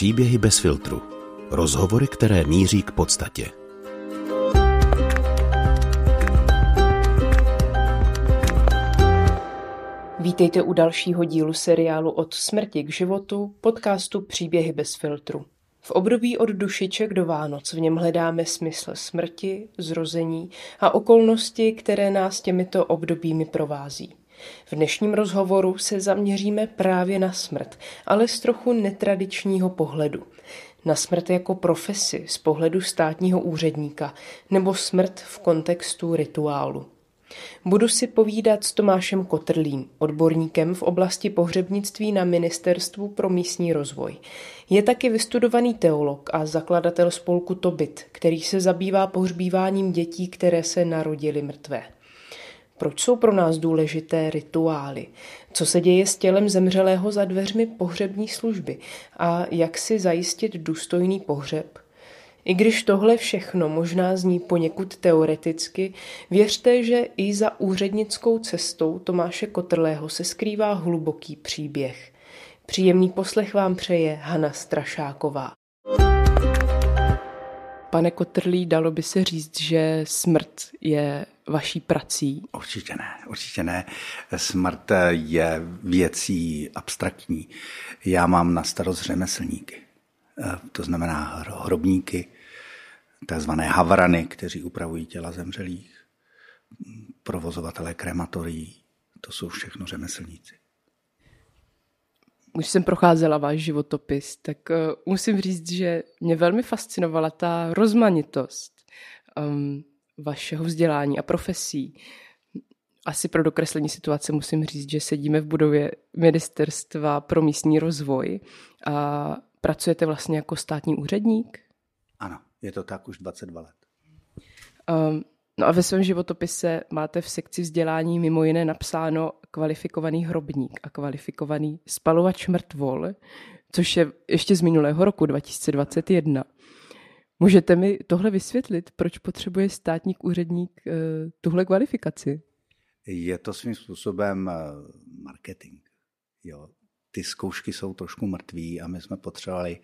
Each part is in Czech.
Příběhy bez filtru. Rozhovory, které míří k podstatě. Vítejte u dalšího dílu seriálu Od smrti k životu, podcastu Příběhy bez filtru. V období od dušiček do Vánoc v něm hledáme smysl smrti, zrození a okolnosti, které nás těmito obdobími provází. V dnešním rozhovoru se zaměříme právě na smrt, ale z trochu netradičního pohledu. Na smrt jako profesi z pohledu státního úředníka nebo smrt v kontextu rituálu. Budu si povídat s Tomášem Kotrlím, odborníkem v oblasti pohřebnictví na Ministerstvu pro místní rozvoj. Je taky vystudovaný teolog a zakladatel spolku Tobit, který se zabývá pohřbíváním dětí, které se narodily mrtvé. Proč jsou pro nás důležité rituály? Co se děje s tělem zemřelého za dveřmi pohřební služby? A jak si zajistit důstojný pohřeb? I když tohle všechno možná zní poněkud teoreticky, věřte, že i za úřednickou cestou Tomáše Kotrlého se skrývá hluboký příběh. Příjemný poslech vám přeje Hana Strašáková. Pane Kotrlí, dalo by se říct, že smrt je vaší prací? Určitě ne, určitě ne. Smrt je věcí abstraktní. Já mám na starost řemeslníky. To znamená hrobníky, takzvané havrany, kteří upravují těla zemřelých, provozovatelé krematorií, to jsou všechno řemeslníci. Už jsem procházela váš životopis, tak uh, musím říct, že mě velmi fascinovala ta rozmanitost um, vašeho vzdělání a profesí. Asi pro dokreslení situace musím říct, že sedíme v budově Ministerstva pro místní rozvoj a pracujete vlastně jako státní úředník? Ano, je to tak už 22 let. Um, no a ve svém životopise máte v sekci vzdělání mimo jiné napsáno kvalifikovaný hrobník a kvalifikovaný spalovač mrtvol, což je ještě z minulého roku 2021. Můžete mi tohle vysvětlit, proč potřebuje státník úředník uh, tuhle kvalifikaci? Je to svým způsobem uh, marketing. Jo. Ty zkoušky jsou trošku mrtví a my jsme potřebovali,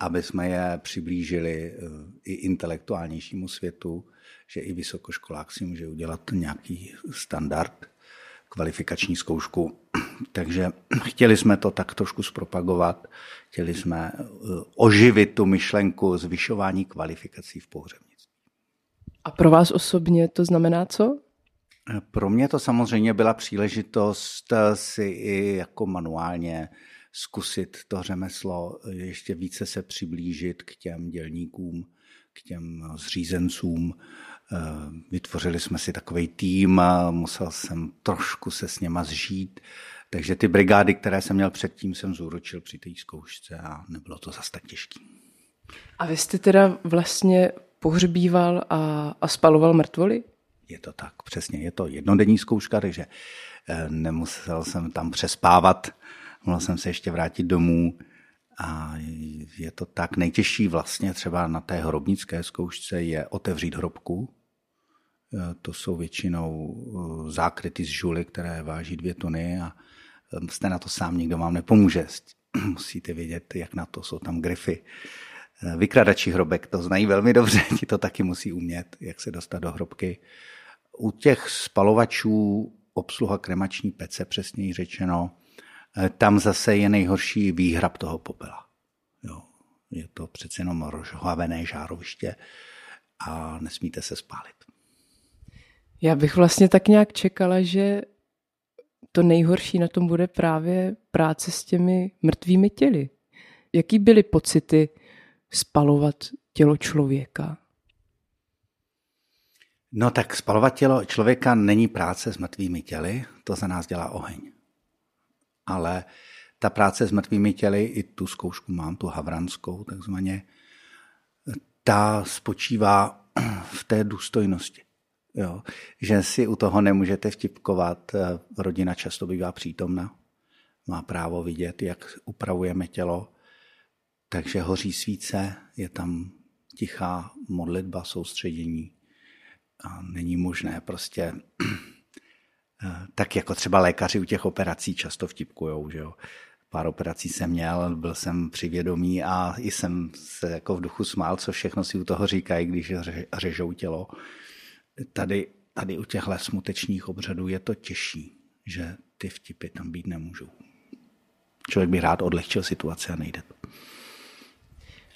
aby jsme je přiblížili uh, i intelektuálnějšímu světu, že i vysokoškolák si může udělat nějaký standard, kvalifikační zkoušku. Takže chtěli jsme to tak trošku zpropagovat, chtěli jsme oživit tu myšlenku zvyšování kvalifikací v pohřebnictví. A pro vás osobně to znamená co? Pro mě to samozřejmě byla příležitost si i jako manuálně zkusit to řemeslo, ještě více se přiblížit k těm dělníkům, k těm zřízencům. Vytvořili jsme si takový tým, musel jsem trošku se s něma zžít, takže ty brigády, které jsem měl předtím, jsem zúročil při té zkoušce a nebylo to zas tak těžké. A vy jste teda vlastně pohřbíval a, a spaloval mrtvoly? Je to tak, přesně. Je to jednodenní zkouška, takže eh, nemusel jsem tam přespávat. Mohl jsem se ještě vrátit domů. A je to tak nejtěžší vlastně třeba na té hrobnické zkoušce je otevřít hrobku. Eh, to jsou většinou eh, zákryty z žuly, které váží dvě tuny a jste na to sám, nikdo vám nepomůže. Musíte vědět, jak na to jsou tam grify. Vykradači hrobek to znají velmi dobře, ti to taky musí umět, jak se dostat do hrobky. U těch spalovačů obsluha kremační pece, přesněji řečeno, eh, tam zase je nejhorší výhrab toho popela. Jo. Je to přece jenom rozhohavené žároviště a nesmíte se spálit. Já bych vlastně tak nějak čekala, že to nejhorší na tom bude právě práce s těmi mrtvými těly. Jaký byly pocity spalovat tělo člověka? No tak spalovat tělo člověka není práce s mrtvými těly, to za nás dělá oheň. Ale ta práce s mrtvými těly, i tu zkoušku mám, tu havranskou takzvaně, ta spočívá v té důstojnosti. Jo, že si u toho nemůžete vtipkovat, rodina často bývá přítomna, má právo vidět, jak upravujeme tělo, takže hoří svíce, je tam tichá modlitba, soustředění, a není možné prostě tak jako třeba lékaři u těch operací často vtipkujou, že jo. pár operací jsem měl, byl jsem přivědomý a i jsem se jako v duchu smál, co všechno si u toho říkají, když řežou tělo. Tady, tady u těchto smutečních obřadů je to těžší, že ty vtipy tam být nemůžou. Člověk by rád odlehčil situaci a nejde to.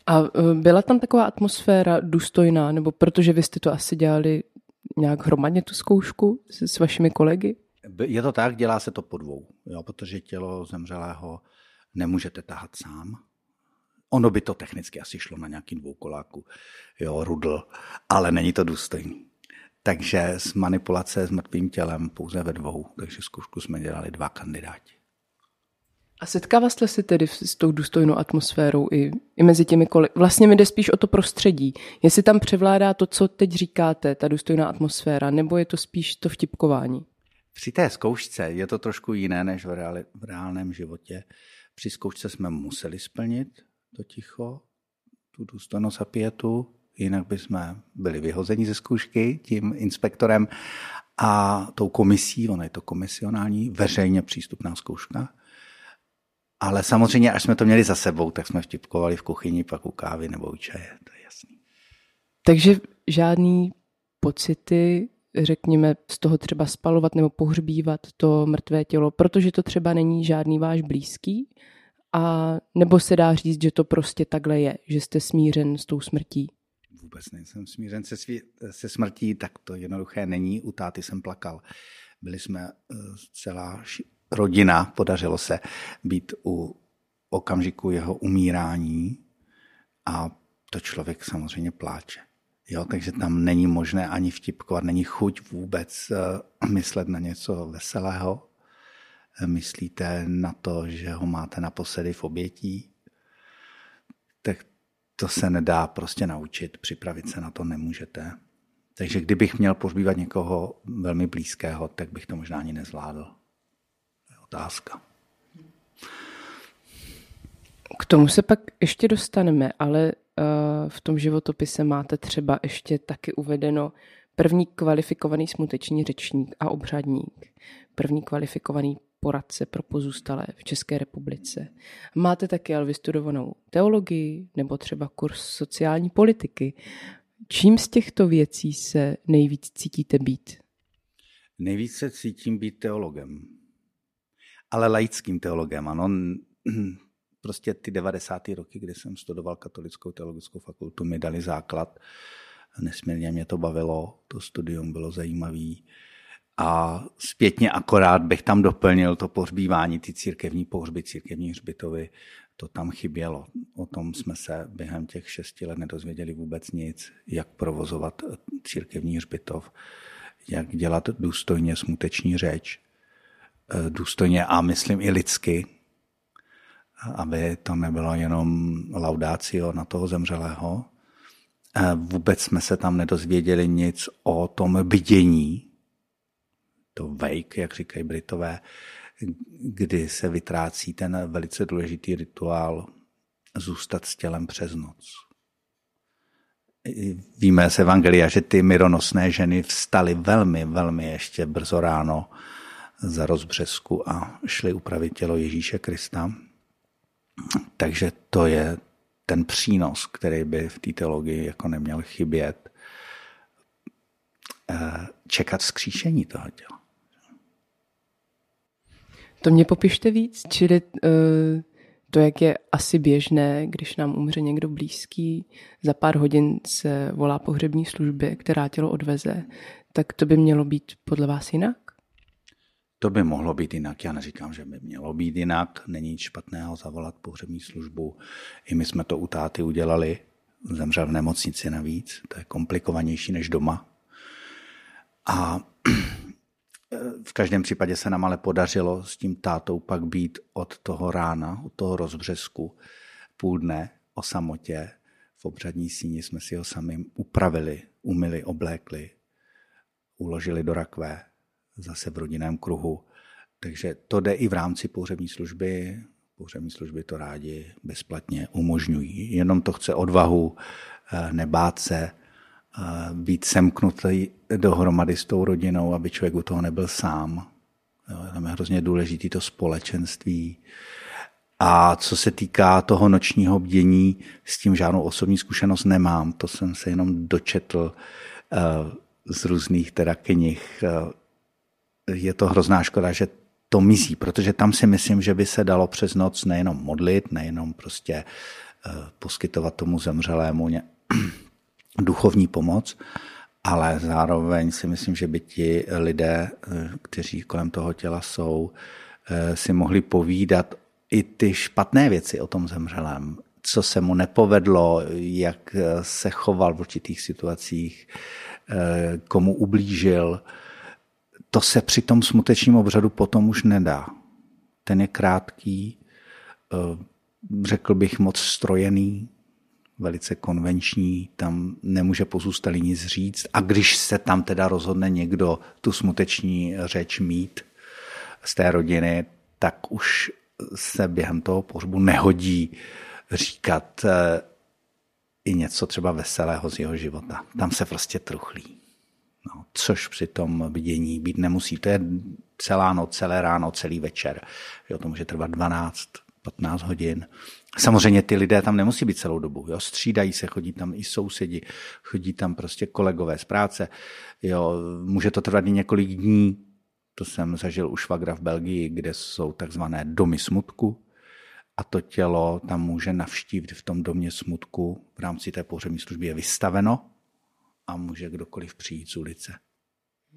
A e, byla tam taková atmosféra důstojná, nebo protože vy jste to asi dělali nějak hromadně tu zkoušku s, s vašimi kolegy? Je to tak, dělá se to po dvou, jo, protože tělo zemřelého nemůžete tahat sám. Ono by to technicky asi šlo na nějaký dvoukoláku, jo, rudl, ale není to důstojný. Takže z manipulace s mrtvým tělem pouze ve dvou, takže zkoušku jsme dělali dva kandidáti. A setkává jste se tedy s tou důstojnou atmosférou i, i mezi těmi kolegy? Vlastně mi jde spíš o to prostředí. Jestli tam převládá to, co teď říkáte, ta důstojná atmosféra, nebo je to spíš to vtipkování? Při té zkoušce je to trošku jiné než v, reali, v reálném životě. Při zkoušce jsme museli splnit to ticho, tu důstojnost a pětu, jinak bychom byli vyhozeni ze zkoušky tím inspektorem a tou komisí, ono je to komisionální, veřejně přístupná zkouška. Ale samozřejmě, až jsme to měli za sebou, tak jsme vtipkovali v kuchyni, pak u kávy nebo u čaje, to je jasný. Takže žádný pocity, řekněme, z toho třeba spalovat nebo pohřbívat to mrtvé tělo, protože to třeba není žádný váš blízký, a nebo se dá říct, že to prostě takhle je, že jste smířen s tou smrtí? Vůbec nejsem smířen se, svý, se smrtí, tak to jednoduché není. U táty jsem plakal. Byli jsme uh, celá rodina, podařilo se být u okamžiku jeho umírání a to člověk samozřejmě pláče. Jo, takže tam není možné ani vtipkovat, není chuť vůbec uh, myslet na něco veselého. Myslíte na to, že ho máte naposledy v obětí, tak to se nedá prostě naučit, připravit se na to nemůžete. Takže kdybych měl pohřbívat někoho velmi blízkého, tak bych to možná ani nezvládl. To je otázka. K tomu se pak ještě dostaneme, ale uh, v tom životopise máte třeba ještě taky uvedeno první kvalifikovaný smuteční řečník a obřadník, první kvalifikovaný poradce pro pozůstalé v České republice. Máte taky ale vystudovanou teologii nebo třeba kurz sociální politiky. Čím z těchto věcí se nejvíc cítíte být? Nejvíc se cítím být teologem. Ale laickým teologem, ano. Prostě ty 90. roky, kdy jsem studoval katolickou teologickou fakultu, mi dali základ. Nesmírně mě to bavilo, to studium bylo zajímavé. A zpětně akorát bych tam doplnil to pohřbívání, ty církevní pohřby, církevní hřbitovy, to tam chybělo. O tom jsme se během těch šesti let nedozvěděli vůbec nic, jak provozovat církevní hřbitov, jak dělat důstojně smuteční řeč, eh, důstojně a myslím i lidsky, aby to nebylo jenom laudácio na toho zemřelého. Eh, vůbec jsme se tam nedozvěděli nic o tom vidění, to wake, jak říkají Britové, kdy se vytrácí ten velice důležitý rituál zůstat s tělem přes noc. Víme z Evangelia, že ty mironosné ženy vstaly velmi, velmi ještě brzo ráno za rozbřesku a šly upravit tělo Ježíše Krista. Takže to je ten přínos, který by v té teologii jako neměl chybět. Eh, čekat vzkříšení toho těla. To mě popište víc, čili uh, to, jak je asi běžné, když nám umře někdo blízký, za pár hodin se volá pohřební služby, která tělo odveze, tak to by mělo být podle vás jinak? To by mohlo být jinak. Já neříkám, že by mělo být jinak. Není nic špatného zavolat pohřební službu. I my jsme to u táty udělali. Zemřel v nemocnici navíc. To je komplikovanější než doma. A v každém případě se nám ale podařilo s tím tátou pak být od toho rána, od toho rozbřesku půl dne o samotě. V obřadní síni jsme si ho sami upravili, umili, oblékli, uložili do rakve, zase v rodinném kruhu. Takže to jde i v rámci pohřební služby. Pohřební služby to rádi bezplatně umožňují. Jenom to chce odvahu, eh, nebát se, být semknutý dohromady s tou rodinou, aby člověk u toho nebyl sám. Tam je hrozně důležité to společenství A co se týká toho nočního bdění, s tím žádnou osobní zkušenost nemám. To jsem se jenom dočetl uh, z různých teda knih. Uh, je to hrozná škoda, že to mizí, protože tam si myslím, že by se dalo přes noc nejenom modlit, nejenom prostě uh, poskytovat tomu zemřelému duchovní pomoc, ale zároveň si myslím, že by ti lidé, kteří kolem toho těla jsou, si mohli povídat i ty špatné věci o tom zemřelém, co se mu nepovedlo, jak se choval v určitých situacích, eh, komu ublížil, to se při tom smutečním obřadu potom už nedá. Ten je krátký, eh, řekl bych moc strojený, velice konvenční, tam nemůže pozůstalý nic říct. A když se tam teda rozhodne někdo tu smuteční řeč mít z té rodiny, tak už se během toho pohřbu nehodí říkat eh, i něco třeba veselého z jeho života. Tam se prostě truchlí. No, což při tom vidění být nemusí. To je celá noc, celé ráno, celý večer. Jo, to může trvat 12, 15 hodin. Samozřejmě ty lidé tam nemusí být celou dobu. Jo? Střídají se, chodí tam i sousedi, chodí tam prostě kolegové z práce. Jo? Může to trvat i několik dní, to jsem zažil u švagra v Belgii, kde jsou takzvané domy smutku a to tělo tam může navštívit v tom domě smutku. V rámci té pohřební služby je vystaveno a může kdokoliv přijít z ulice,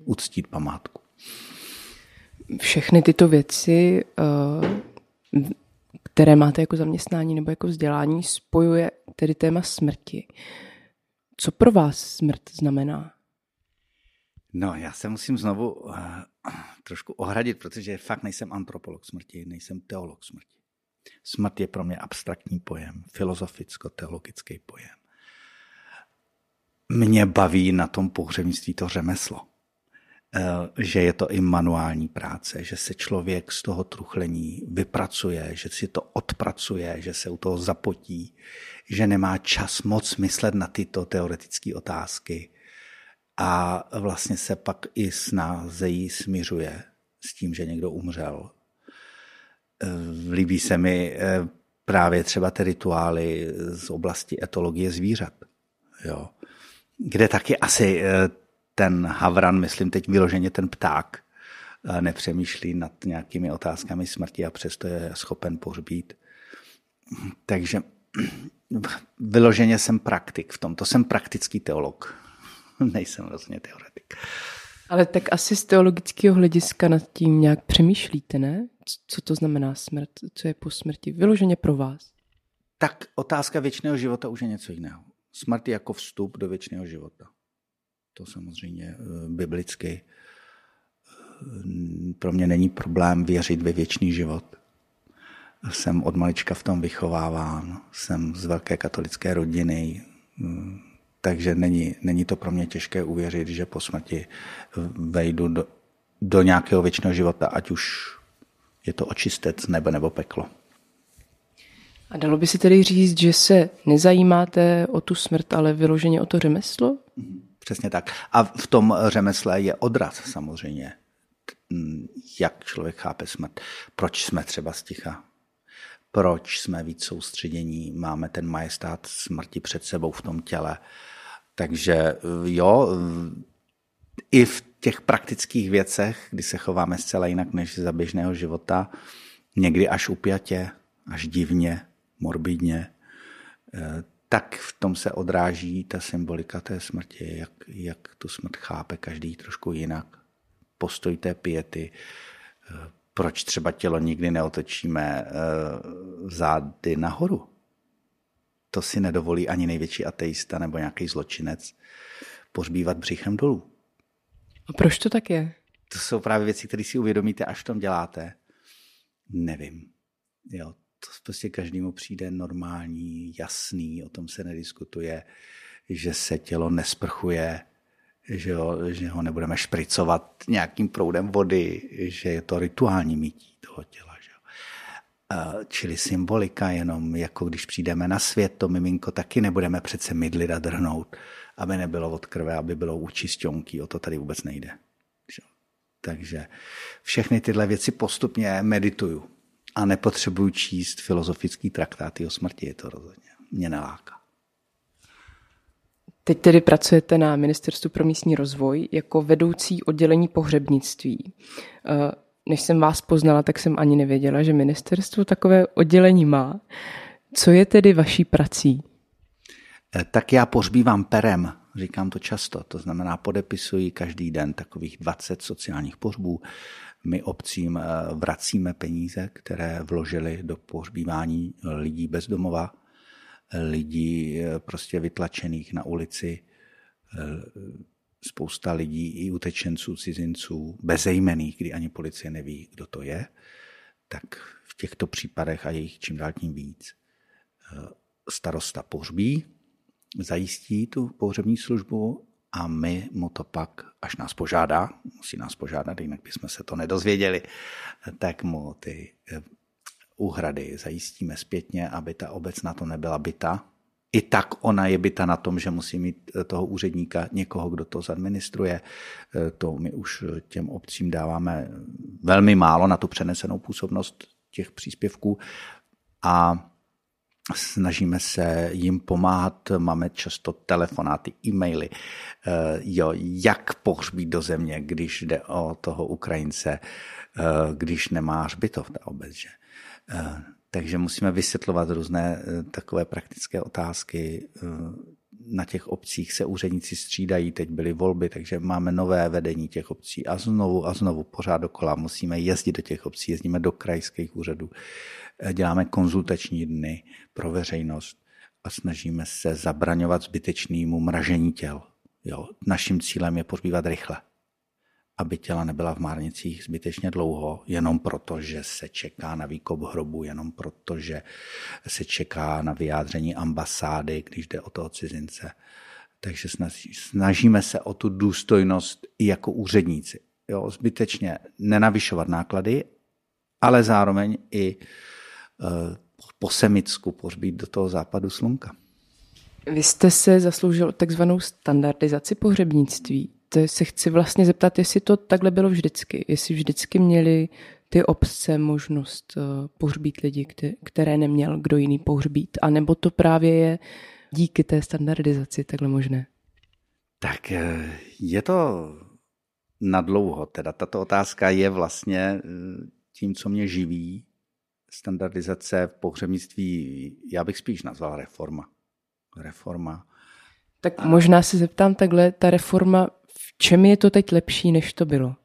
uctít památku. Všechny tyto věci, eh, které máte jako zaměstnání nebo jako vzdělání, spojuje tedy téma smrti. Co pro vás smrt znamená? No, já se musím znovu uh, trošku ohradit, protože fakt nejsem antropolog smrti, nejsem teolog smrti. Smrt je pro mě abstraktní pojem, filozoficko-teologický pojem. Mě baví na tom pohřebnictví to řemeslo. Eh, že je to i manuální práce, že se člověk z toho truchlení vypracuje, že si to odpracuje, že se u toho zapotí, že nemá čas moc myslet na tyto teoretické otázky, a vlastně se pak i snázejí směřuje s tím, že někdo umřel. Eh, líbí se mi eh, právě třeba ty rituály z oblasti etologie zvířat, jo. kde taky asi ten havran, myslím teď vyloženě ten pták, nepřemýšlí nad nějakými otázkami smrti a přesto je schopen pohřbít. Takže vyloženě jsem praktik v tom, to jsem praktický teolog. nejsem vlastně teoretik. Ale tak asi z teologického hlediska nad tím nějak přemýšlíte, ne? Co to znamená smrt? Co je po smrti? Vyloženě pro vás. Tak otázka věčného života už je něco jiného. Smrt je jako vstup do věčného života. To samozřejmě eh, biblicky eh, pro mě není problém věřit ve věčný život. Jsem od malička v tom vychováván, jsem z velké katolické rodiny, hm, takže není, není to pro mě těžké uvěřit, že po smrti vejdu do, do nějakého věčného života, ať už je to očistec nebo, nebo peklo. A dalo by si tedy říct, že se nezajímáte o tu smrt, ale vyloženě o to řemeslo? Přesně tak. A v tom řemesle je odraz samozřejmě, jak člověk chápe smrt. Proč jsme třeba sticha? Proč jsme víc soustředění? Máme ten majestát smrti před sebou v tom těle. Takže jo, i v těch praktických věcech, kdy se chováme zcela jinak než za běžného života, někdy až upjatě, až divně, morbidně, eh, tak v tom se odráží ta symbolika té smrti, jak, jak tu smrt chápe každý trošku jinak. Postoj té piety, eh, proč třeba tělo nikdy neotočíme eh, zády nahoru, to si nedovolí ani největší ateista nebo nějaký zločinec pohřbívat břichem dolů. A proč to tak je? To jsou právě věci, které si uvědomíte, až v tom děláte. Nevím. Jo, to prostě každému přijde normální, jasný, o tom se nediskutuje, že se tělo nesprchuje, že ho, že ho nebudeme špricovat nějakým proudem vody, že je to rituální mytí toho těla. Čili symbolika jenom, jako když přijdeme na svět, to miminko taky nebudeme přece mydlit a drhnout, aby nebylo od krve, aby bylo u o to tady vůbec nejde. Takže všechny tyhle věci postupně medituju. A nepotřebuji číst filozofický traktáty o smrti, je to rozhodně. Mě neláká. Teď tedy pracujete na Ministerstvu pro místní rozvoj jako vedoucí oddělení pohřebnictví. Eh, než jsem vás poznala, tak jsem ani nevěděla, že ministerstvo takové oddělení má. Co je tedy vaší prací? Eh, tak já pohřbívám perem, říkám to často, to znamená podepisuji každý den takových 20 sociálních pohřbů. My obcím eh, vracíme peníze, které vložili do pohřbívání lidí bez domova, lidí eh, prostě vytlačených na ulici, spousta lidí i utečenců, cizinců, bezejmených, kdy ani policie neví, kdo to je, tak v těchto případech a jejich čím dál tím víc starosta pohřbí, zajistí tu pohřební službu a my mu to pak, až nás požádá, musí nás požádat, jinak bychom se to nedozvěděli, tak mu ty eh, úhrady zajistíme zpětně, aby ta obec na to nebyla byta. I tak ona je byta na tom, že musí mít eh, toho úředníka někoho, kdo to zadministruje. Eh, to my už těm obcím dáváme velmi málo na tu přenesenou působnost těch příspěvků. A snažíme se jim pomáhat, máme často telefonáty, e-maily, eh, jo, jak pohřbít do země, když jde o toho Ukrajince, eh, když nemá hřbitov ta obec. Že? Eh, takže musíme vysvětlovat různé takové praktické otázky. Na těch obcích se úředníci střídají, teď byly volby, takže máme nové vedení těch obcí a znovu a znovu pořád dokola musíme jezdit do těch obcí, jezdíme do krajských úřadů děláme konzultační dny pro veřejnost a snažíme se zabraňovat zbytečnému mražení těl. Jo, naším cílem je pozbývat rychle, aby těla nebyla v márnicích zbytečně dlouho, jenom proto, že se čeká na výkop hrobu, jenom proto, že se čeká na vyjádření ambasády, když jde o toho cizince. Takže snažíme se o tu důstojnost i jako úředníci. Jo, zbytečně nenavyšovat náklady, ale zároveň i Eh, po Semicku pohřbít do toho západu slunka. Vy jste se zasloužil takzvanou standardizaci pohřebnictví. To se chci vlastně zeptat, jestli to takhle bylo vždycky. Jestli vždycky měli ty obce možnost eh, pohřbít lidi, které neměl kdo jiný pohřbít. A nebo to právě je díky té standardizaci takhle možné? Tak eh, je to nadlouho. Teda tato otázka je vlastně tím, co mě živí standardizace v pohřebnictví, já bych spíš nazval reforma. Reforma. Tak a... možná se zeptám takhle, ta reforma, v čem je to teď lepší, než to bylo?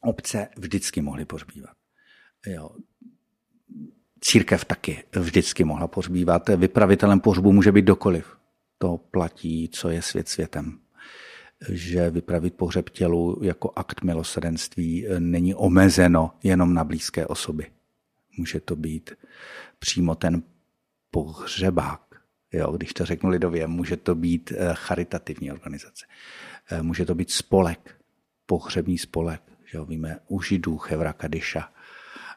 Obce vždycky mohly pohřbívat. Jo. Církev taky vždycky mohla pohřbívat. Vypravitelem pohřbu může být dokoliv. To platí, co je svět světem že vypravit pohřeb tělu jako akt milosrdenství není omezeno jenom na blízké osoby. Může to být přímo ten pohřebák, jo, když to řeknu lidově, může to být eh, charitativní organizace, eh, může to být spolek, pohřební spolek, že jo, víme u židů Chevra Kadiša,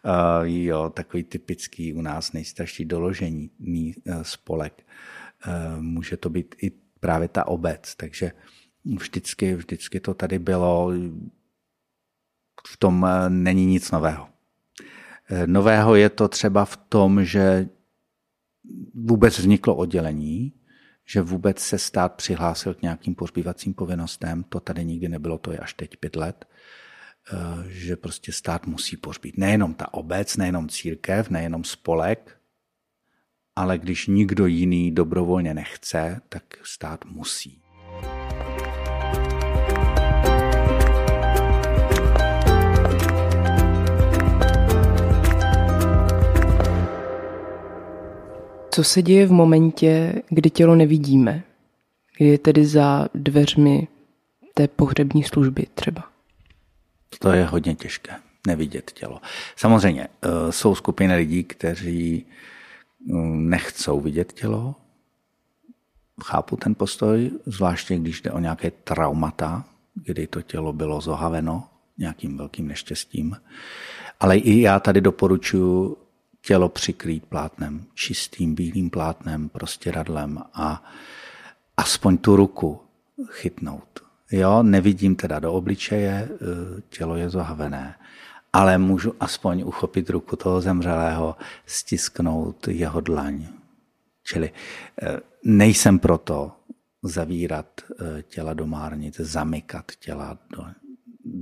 uh, jo, takový typický u nás nejstarší doložení spolek. Může to být i právě ta obec, takže vždycky, vždycky to tady bylo, v tom není nic nového. Nového je to třeba v tom, že vůbec vzniklo oddělení, že vůbec se stát přihlásil k nějakým pohřbívacím povinnostem, to tady nikdy nebylo, to je až teď pět let, eh, že prostě stát musí pohřbít. Nejenom ta obec, nejenom církev, nejenom spolek, ale když nikdo jiný dobrovolně nechce, tak stát musí. Co se děje v momentě, kdy tělo nevidíme? Kdy je tedy za dveřmi té pohřební služby třeba? To je hodně těžké, nevidět tělo. Samozřejmě eh, jsou skupiny lidí, kteří mm, nechcou vidět tělo. Chápu ten postoj, zvláště když jde o nějaké traumata, kdy to tělo bylo zohaveno nějakým velkým neštěstím. Ale i já tady doporučuji tělo přikrýt plátnem, čistým bílým plátnem, prostě radlem a aspoň tu ruku chytnout. Jo, nevidím teda do obličeje, eh, tělo je zahavené, ale můžu aspoň uchopit ruku toho zemřelého, stisknout jeho dlaň. Čili eh, nejsem proto zavírat eh, těla do márnic, zamykat těla do,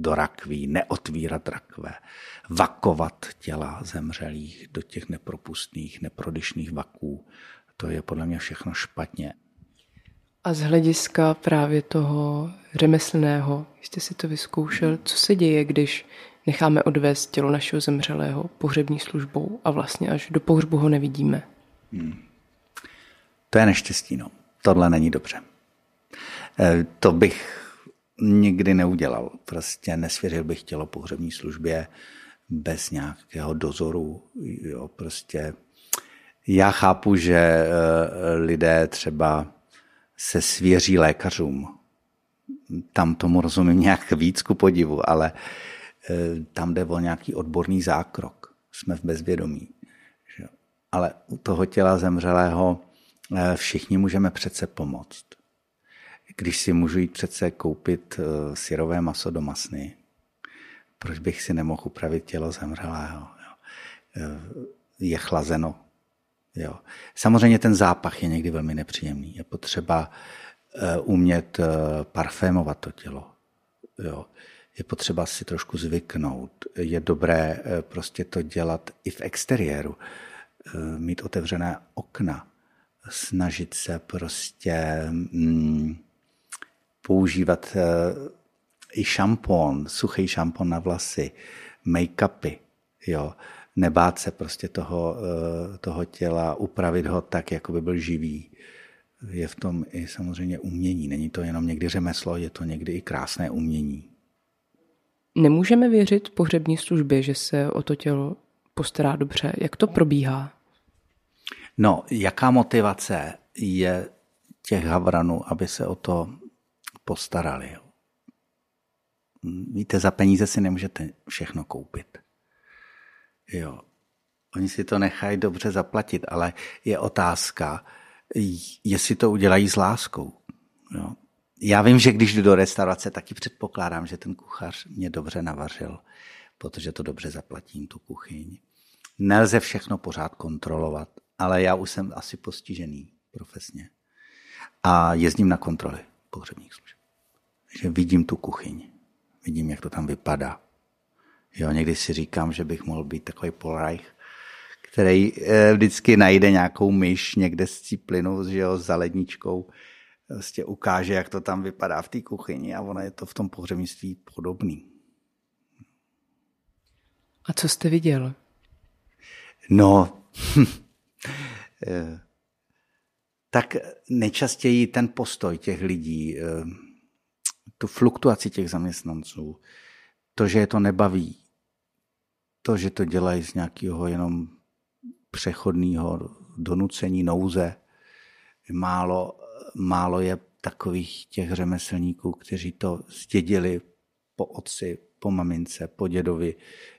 do rakví, neotvírat rakve, vakovat těla zemřelých do těch nepropustných, neprodyšných vaků. To je podle mě všechno špatně. A z hlediska právě toho řemeslného, jste si to vyzkoušel, co se děje, když necháme odvést tělo našeho zemřelého pohřební službou a vlastně až do pohřbu ho nevidíme? Hmm. To je neštěstí, no. Tohle není dobře. E, to bych nikdy neudělal. Prostě nesvěřil bych tělo pohřební službě bez nějakého dozoru. Jo, prostě já chápu, že e, lidé třeba se svěří lékařům. Tam tomu rozumím nějak víc ku podivu, ale e, tam jde o nějaký odborný zákrok. Jsme v bezvědomí. Ale u toho těla zemřelého e, všichni můžeme přece pomoct. Když si můžu jít přece koupit e, syrové maso do masny, proč bych si nemohl upravit tělo zemřelého? Je chlazeno, Jo. Samozřejmě ten zápach je někdy velmi nepříjemný. Je potřeba uh, umět parfémovat to tělo. Jo. Je potřeba si trošku zvyknout. Je dobré prostě to dělat i v exteriéru. Mít otevřené okna. Snažit se prostě mm, používat uh, i šampon, suchý šampon na vlasy, make-upy. Jo nebát se prostě toho, eh, toho těla, upravit ho tak, jako by byl živý. Je v tom i samozřejmě umění. Není to jenom někdy řemeslo, je to někdy i krásné umění. Nemůžeme věřit pohřební službě, že se o to tělo postará dobře. Jak to probíhá? No, jaká motivace je těch havranů, aby se o to postarali? Víte, za peníze si nemůžete všechno koupit. Jo. Oni si to nechají dobře zaplatit, ale je otázka, jestli to udělají s láskou. Jo. Já vím, že když jdu do restaurace, taky předpokládám, že ten kuchař mě dobře navařil, protože to dobře zaplatím, tu kuchyň. Nelze všechno pořád kontrolovat, ale já už jsem asi postižený profesně. A jezdím na kontroly pohřebních služeb. Že vidím tu kuchyň, vidím, jak to tam vypadá. Jo, někdy si říkám, že bych mohl být takový Polreich, který eh, vždycky najde nějakou myš někde s ciplinou, že jo, s zaledničkou, vlastně ukáže, jak to tam vypadá v té kuchyni a ono je to v tom pohřebnictví podobný. A co jste viděl? No, eh, tak nejčastěji ten postoj těch lidí, tu fluktuaci těch zaměstnanců, to, že je to nebaví, to, že to dělají z nějakého jenom přechodného donucení nouze. Málo, málo je takových těch řemeslníků, kteří to zdědili po otci, po mamince, po dědovi.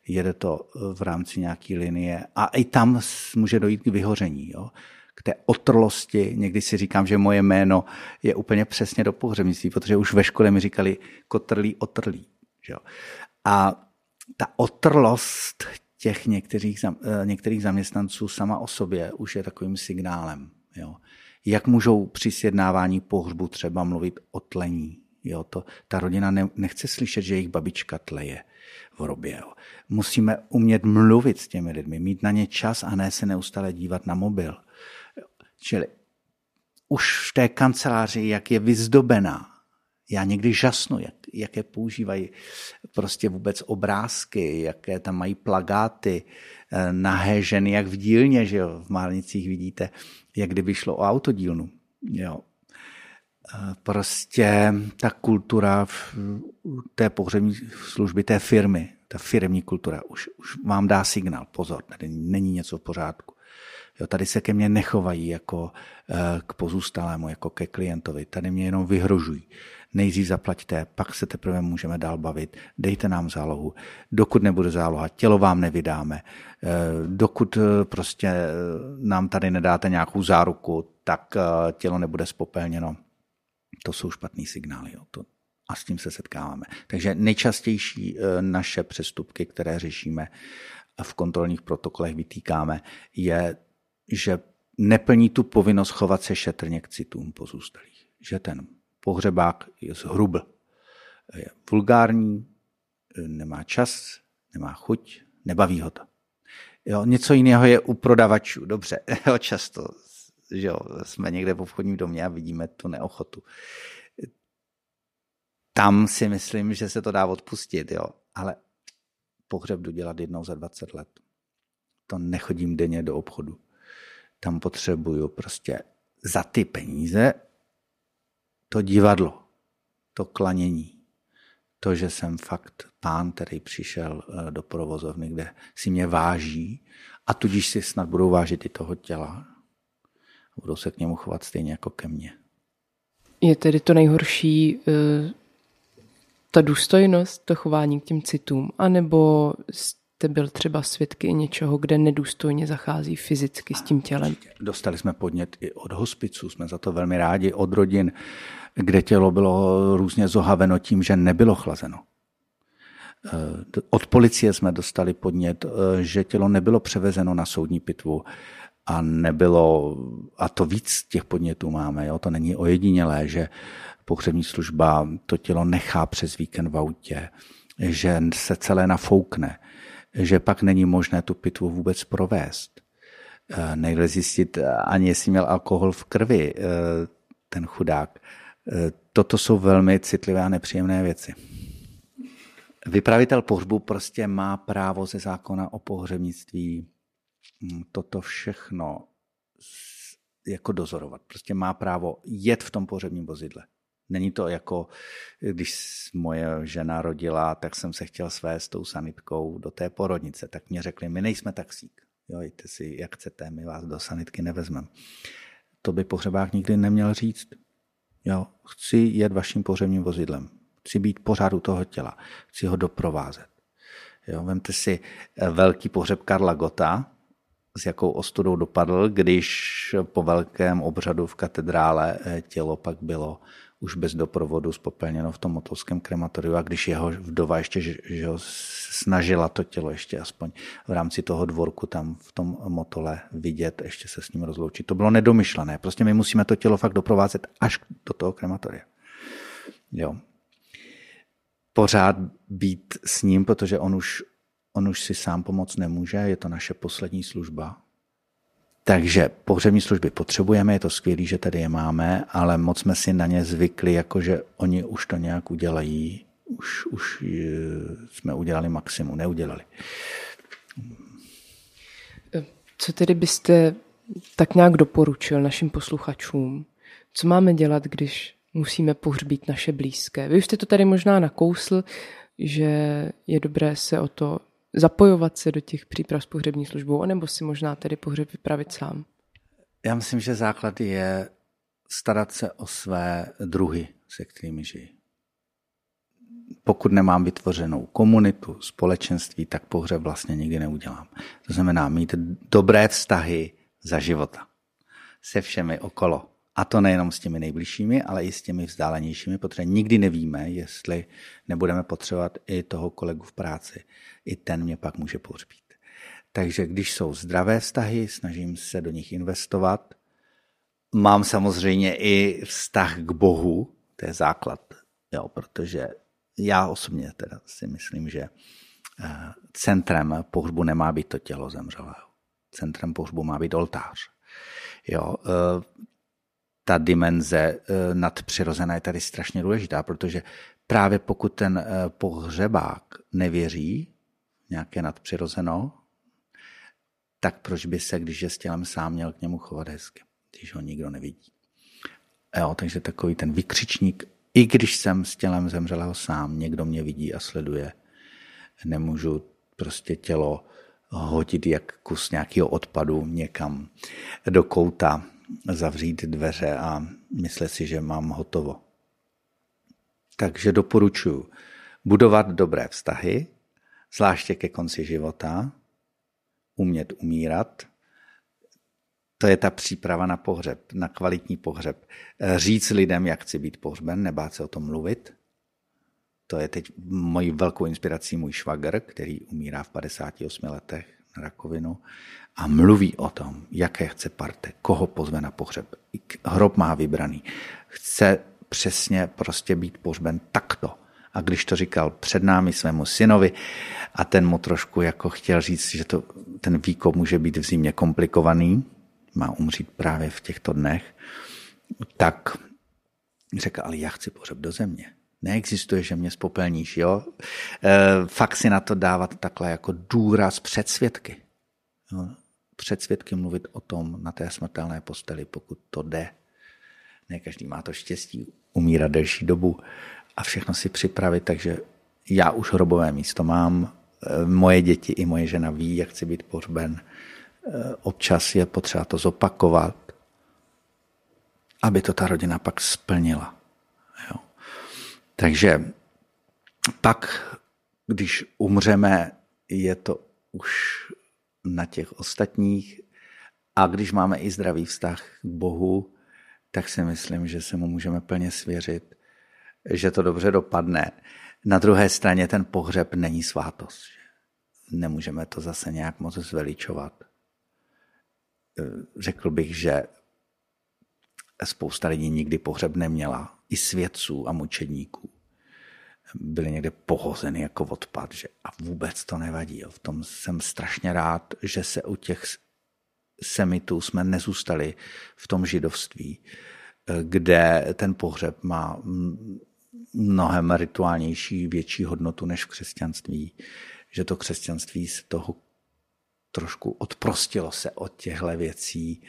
Jede to v rámci nějaké linie a i tam může dojít k vyhoření. Jo? K té otrlosti. Někdy si říkám, že moje jméno je úplně přesně do pohřebnictví, protože už ve škole mi říkali kotrlí, otrlí. Jo? A ta otrlost těch některých, některých zaměstnanců sama o sobě už je takovým signálem. Jo. Jak můžou při sjednávání pohřbu třeba mluvit o tlení? Jo, to, ta rodina ne, nechce slyšet, že jejich babička tleje v hrobě. Jo. Musíme umět mluvit s těmi lidmi, mít na ně čas a ne se neustále dívat na mobil. Čili už v té kanceláři, jak je vyzdobená, já někdy žasnu, jak, jaké používají prostě vůbec obrázky, jaké tam mají plagáty, eh, nahé ženy, jak v dílně, že jo, v Málnicích vidíte, jak kdyby šlo o autodílnu. Jo. Eh, prostě ta kultura v té pohřební služby, té firmy, ta firmní kultura už, už vám dá signál, pozor, tady není něco v pořádku. Jo, tady se ke mně nechovají jako eh, k pozůstalému, jako ke klientovi. Tady mě jenom vyhrožují nejdřív zaplaťte, pak se teprve můžeme dál bavit, dejte nám zálohu. Dokud nebude záloha, tělo vám nevydáme. Eh, dokud eh, prostě nám tady nedáte nějakou záruku, tak tělo nebude spopelněno. To jsou špatný signály. Jo. To A s tím se setkáváme. Takže nejčastější naše přestupky, které řešíme v kontrolních protokolech, vytýkáme, je, že neplní tu povinnost chovat se šetrně k citům pozůstalých. Že ten pohřebák je zhrubl, je vulgární, nemá čas, nemá chuť, nebaví ho to. Jo, něco jiného je u prodavačů, dobře, jo, často že jo, jsme někde v obchodním domě a vidíme tu neochotu. Tam si myslím, že se to dá odpustit, jo, ale pohřeb jdu dělat jednou za 20 let. To nechodím denně do obchodu. Tam potřebuju prostě za ty peníze to divadlo, to klanění, to, že jsem fakt pán, který přišel eh, do provozovny, kde si mě váží a tudíž si snad budou vážit i toho těla. A budou se k němu chovat stejně jako ke mně. Je tedy to nejhorší eh, ta důstojnost, to chování k těm citům, anebo jste byl třeba svědky něčeho, kde nedůstojně zachází fyzicky s tím tělem? Dostali jsme podnět i od hospiců, jsme za to velmi rádi, od rodin, kde tělo bylo různě zohaveno tím, že nebylo chlazeno. Eh, od policie jsme dostali podnět, eh, že tělo nebylo převezeno na soudní pitvu a nebylo, a to víc těch podnětů máme, jo? to není ojedinělé, že pohřební služba to tělo nechá přes víkend v autě, že se celé nafoukne, že pak není možné tu pitvu vůbec provést. Eh, nejde zjistit ani, jestli měl alkohol v krvi ten chudák. Toto jsou velmi citlivé a nepříjemné věci. Vypravitel pohřbu prostě má právo ze zákona o pohřebnictví hm, toto všechno jako dozorovat. Prostě má právo jet v tom pohřebním vozidle. Není to jako, když moje žena rodila, tak jsem se chtěl svést s tou sanitkou do té porodnice. Tak mě řekli, my nejsme taxík. Jo, jděte si, jak chcete, my vás do sanitky nevezmeme. To by pohřebák nikdy neměl říct. Jo, chci jet vaším pohřebním vozidlem. Chci být pořád u toho těla. Chci ho doprovázet. Jo, vemte si eh, velký pohřeb Karla Gota, s jakou ostudou dopadl, když po velkém obřadu v katedrále eh, tělo pak bylo už bez doprovodu spopelněno v tom motolském krematoriu a když jeho vdova ještě že ho snažila to tělo ještě aspoň v rámci toho dvorku tam v tom motole vidět, ještě se s ním rozloučit. To bylo nedomyšlené. Prostě my musíme to tělo fakt doprovázet až do toho krematoria. Jo. Pořád být s ním, protože on už, on už si sám pomoct nemůže, je to naše poslední služba, takže pohřební služby potřebujeme, je to skvělé, že tady je máme, ale moc jsme si na ně zvykli, jakože oni už to nějak udělají, už, už eh, jsme udělali maximum, neudělali. Co tedy byste tak nějak doporučil našim posluchačům? Co máme dělat, když musíme pohřbít naše blízké? Vy už jste to tady možná nakousl, že je dobré se o to zapojovat se do těch příprav s pohřební službou, anebo si možná tedy pohřeb vypravit sám? Já myslím, že základ je starat se o své druhy, se kterými žijí. Pokud nemám vytvořenou komunitu, společenství, tak pohřeb vlastně nikdy neudělám. To znamená mít dobré vztahy za života se všemi okolo. A to nejenom s těmi nejbližšími, ale i s těmi vzdálenějšími, protože nikdy nevíme, jestli nebudeme potřebovat i toho kolegu v práci. I ten mě pak může pohřbít. Takže když jsou zdravé vztahy, snažím se do nich investovat. Mám samozřejmě i vztah k Bohu, to je základ, jo, protože já osobně teda si myslím, že eh, centrem pohřbu nemá být to tělo zemřelého. Centrem pohřbu má být oltář. Jo, eh, ta dimenze eh, nadpřirozená je tady strašně důležitá, protože právě pokud ten eh, pohřebák nevěří nějaké nadpřirozeno, tak proč by se, když je s tělem sám, měl k němu chovat hezky, když ho nikdo nevidí. Jo, takže takový ten vykřičník, i když jsem s tělem zemřelého sám, někdo mě vidí a sleduje, nemůžu prostě tělo hodit jak kus nějakého odpadu někam do kouta zavřít dveře a myslet si, že mám hotovo. Takže doporučuji budovat dobré vztahy, zvláště ke konci života, umět umírat. To je ta příprava na pohřeb, na kvalitní pohřeb. Říct lidem, jak chci být pohřben, nebát se o tom mluvit, to je teď mojí velkou inspirací můj švagr, který umírá v 58 letech rakovinu a mluví o tom, jaké chce parte, koho pozve na pohřeb. Hrob má vybraný. Chce přesně prostě být pohřben takto. A když to říkal před námi svému synovi a ten mu trošku jako chtěl říct, že to, ten výkop může být v zimě komplikovaný, má umřít právě v těchto dnech, tak řekl, ale já chci pohřeb do země. Neexistuje, že mě spopelníš, jo? E, fakt si na to dávat takhle jako důraz před svědky. Jo? Před svědky mluvit o tom na té smrtelné posteli, pokud to jde. Ne každý má to štěstí umírat delší dobu a všechno si připravit, takže já už hrobové místo mám, e, moje děti i moje žena ví, jak chci být pohřben. E, občas je potřeba to zopakovat, aby to ta rodina pak splnila. Jo. Takže pak, když umřeme, je to už na těch ostatních a když máme i zdravý vztah k Bohu, tak si myslím, že se mu můžeme plně svěřit, že to dobře dopadne. Na druhé straně ten pohřeb není svátost. Nemůžeme to zase nějak moc zveličovat. Řekl bych, že spousta lidí nikdy pohřeb neměla, i svědců a mučedníků. Byli někde pohozeny jako odpad že, a vůbec to nevadí. Jo. V tom jsem strašně rád, že se u těch semitů jsme nezůstali v tom židovství, kde ten pohřeb má mnohem rituálnější, větší hodnotu než v křesťanství. Že to křesťanství z toho trošku odprostilo se od těchto věcí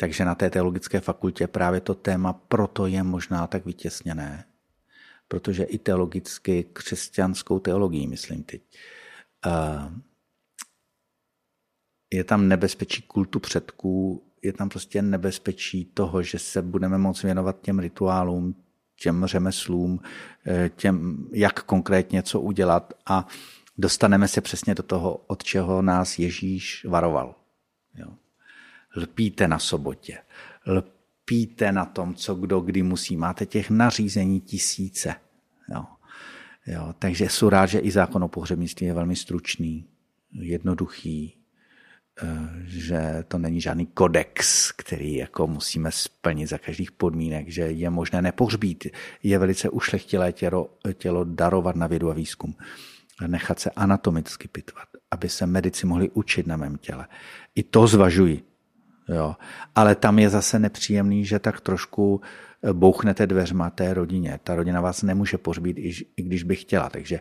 takže na té teologické fakultě právě to téma proto je možná tak vytěsněné, protože i teologicky, křesťanskou teologii, myslím teď, je tam nebezpečí kultu předků, je tam prostě nebezpečí toho, že se budeme moct věnovat těm rituálům, těm řemeslům, eh, těm, jak konkrétně co udělat a dostaneme se přesně do toho, od čeho nás Ježíš varoval. Jo lpíte na sobotě, lpíte na tom, co kdo kdy musí. Máte těch nařízení tisíce. Jo. Jo, takže jsou rád, že i zákon o pohřebnictví je velmi stručný, jednoduchý, eh, že to není žádný kodex, který jako musíme splnit za každých podmínek, že je možné nepohřbít, je velice ušlechtilé tělo, tělo darovat na vědu a výzkum, nechat se anatomicky pitvat, aby se medici mohli učit na mém těle. I to zvažuji. Jo. Ale tam je zase nepříjemný, že tak trošku eh, bouchnete dveřma té rodině. Ta rodina vás nemůže pohřbít, i když by chtěla. Takže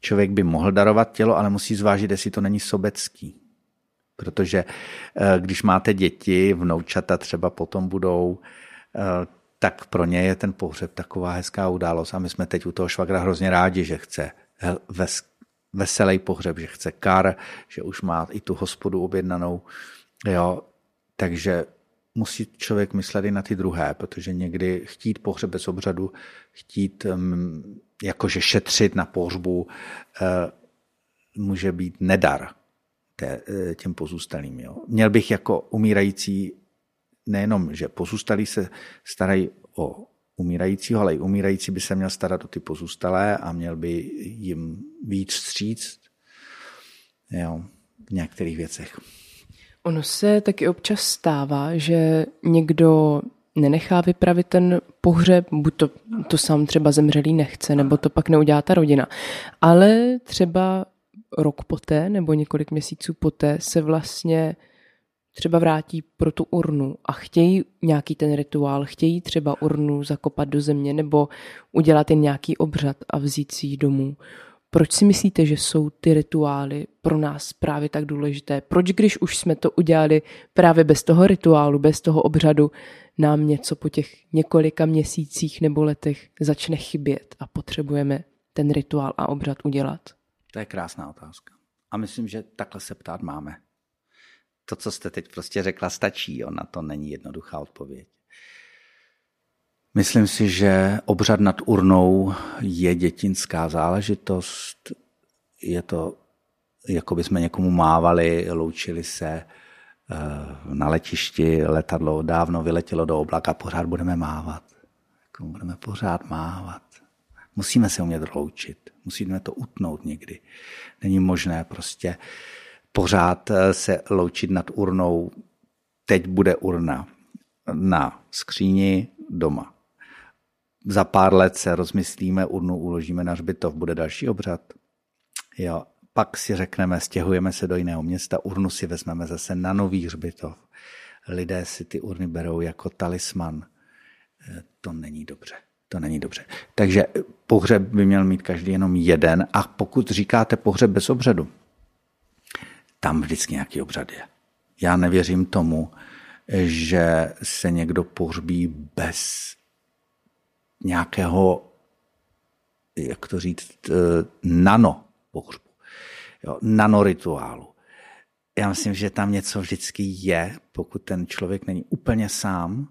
člověk by mohl darovat tělo, ale musí zvážit, jestli to není sobecký. Protože eh, když máte děti, vnoučata třeba potom budou, eh, tak pro ně je ten pohřeb taková hezká událost. A my jsme teď u toho švagra hrozně rádi, že chce veselý pohřeb, že chce kar, že už má i tu hospodu objednanou. Jo, takže musí člověk myslet i na ty druhé, protože někdy chtít pohřeb bez obřadu, chtít um, jakože šetřit na pohřbu, uh, může být nedar té, uh, těm pozůstalým. Jo. Měl bych jako umírající nejenom, že pozůstalí se starají o umírajícího, ale i umírající by se měl starat o ty pozůstalé a měl by jim víc stříct jo, v některých věcech. Ono se taky občas stává, že někdo nenechá vypravit ten pohřeb, buď to, to sám třeba zemřelý nechce, nebo to pak neudělá ta rodina. Ale třeba rok poté nebo několik měsíců poté se vlastně třeba vrátí pro tu urnu a chtějí nějaký ten rituál, chtějí třeba urnu zakopat do země nebo udělat jen nějaký obřad a vzít si ji domů. Proč si myslíte, že jsou ty rituály pro nás právě tak důležité? Proč, když už jsme to udělali právě bez toho rituálu, bez toho obřadu, nám něco po těch několika měsících nebo letech začne chybět a potřebujeme ten rituál a obřad udělat? To je krásná otázka. A myslím, že takhle se ptát máme. To, co jste teď prostě řekla, stačí. Jo? Na to není jednoduchá odpověď. Myslím si, že obřad nad urnou je dětinská záležitost. Je to, jako by jsme někomu mávali, loučili se eh, na letišti, letadlo dávno vyletělo do oblaka, pořád budeme mávat. Jako budeme pořád mávat. Musíme se umět loučit, musíme to utnout někdy. Není možné prostě pořád eh, se loučit nad urnou. Teď bude urna na skříni doma. Za pár let se rozmyslíme, urnu uložíme na hřbitov, bude další obřad. Jo, pak si řekneme, stěhujeme se do jiného města, urnu si vezmeme zase na nový hřbitov. Lidé si ty urny berou jako talisman. Eh, to není dobře. To není dobře. Takže pohřeb by měl mít každý jenom jeden a pokud říkáte pohřeb bez obřadu, tam vždycky nějaký obřad je. Já nevěřím tomu, že se někdo pohřbí bez nějakého, jak to říct, nano pohřbu, jo, nanorituálu. Já myslím, že tam něco vždycky je, pokud ten člověk není úplně sám,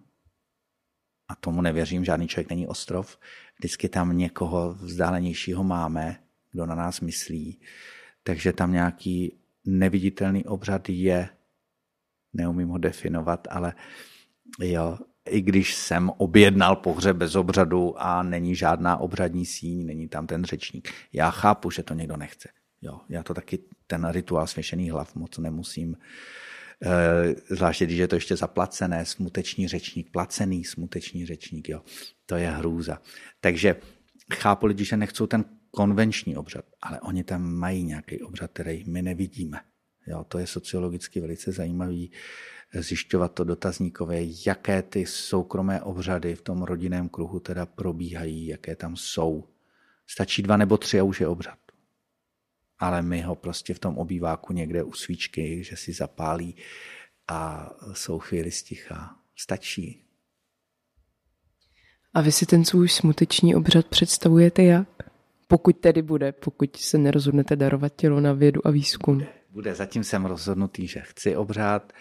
a tomu nevěřím, žádný člověk není ostrov, vždycky tam někoho vzdálenějšího máme, kdo na nás myslí, takže tam nějaký neviditelný obřad je, neumím ho definovat, ale jo, i když jsem objednal pohřeb bez obřadu a není žádná obřadní síň, není tam ten řečník. Já chápu, že to někdo nechce. Jo, já to taky, ten rituál svěšených hlav moc nemusím Eh, zvláště když je to ještě zaplacené, smuteční řečník, placený smuteční řečník, jo, to je hrůza. Takže chápu lidi, že nechcou ten konvenční obřad, ale oni tam mají nějaký obřad, který my nevidíme. Jo, to je sociologicky velice zajímavý eh, zjišťovat to dotazníkové, jaké ty soukromé obřady v tom rodinném kruhu teda probíhají, jaké tam jsou. Stačí dva nebo tři a už je obřad ale my ho prostě v tom obýváku někde u svíčky, že si zapálí a jsou chvíli sticha. Stačí. A vy si ten svůj smuteční obřad představujete jak? Pokud tedy bude, pokud se nerozhodnete darovat tělo na vědu a výzkum. Bude, zatím jsem rozhodnutý, že chci obřád.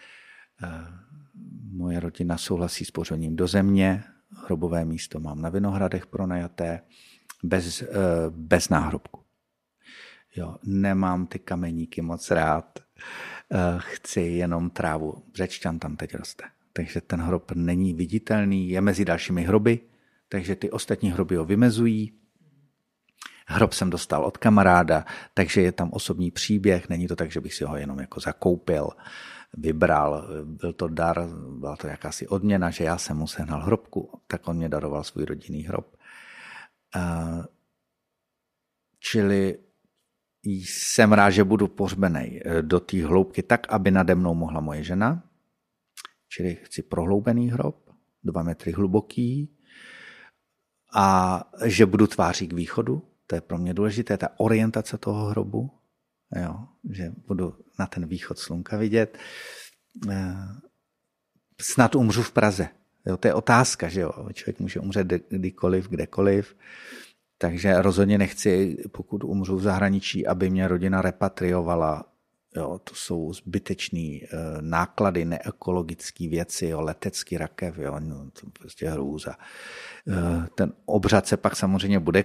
Eh, moje rodina souhlasí s pořadím do země, hrobové místo mám na Vinohradech pronajaté, bez, eh, bez náhrobku. Jo, nemám ty kameníky moc rád. Eh, chci jenom trávu. Břečťan tam teď roste. Takže ten hrob není viditelný, je mezi dalšími hroby, takže ty ostatní hroby ho vymezují. Hrob jsem dostal od kamaráda, takže je tam osobní příběh, není to tak, že bych si ho jenom jako zakoupil, vybral, byl to dar, byla to jakási odměna, že já jsem mu sehnal hrobku, tak on mě daroval svůj rodinný hrob. Eh, čili jsem rád, že budu pohřbený eh, do té hloubky tak, aby nade mnou mohla moje žena. Čili chci prohloubený hrob, dva metry hluboký a že budu tváří k východu. To je pro mě důležité, ta orientace toho hrobu, jo, že budu na ten východ slunka vidět. Eh, snad umřu v Praze. Jo, to je otázka, že jo. Člověk může umřet kdykoliv, kdekoliv. Takže rozhodně nechci, pokud umřu v zahraničí, aby mě rodina repatriovala. Jo, to jsou zbytečné e, náklady, neekologické věci, jo, letecký rakev, jo, no, to prostě hrůza. E, ten obřad se pak samozřejmě bude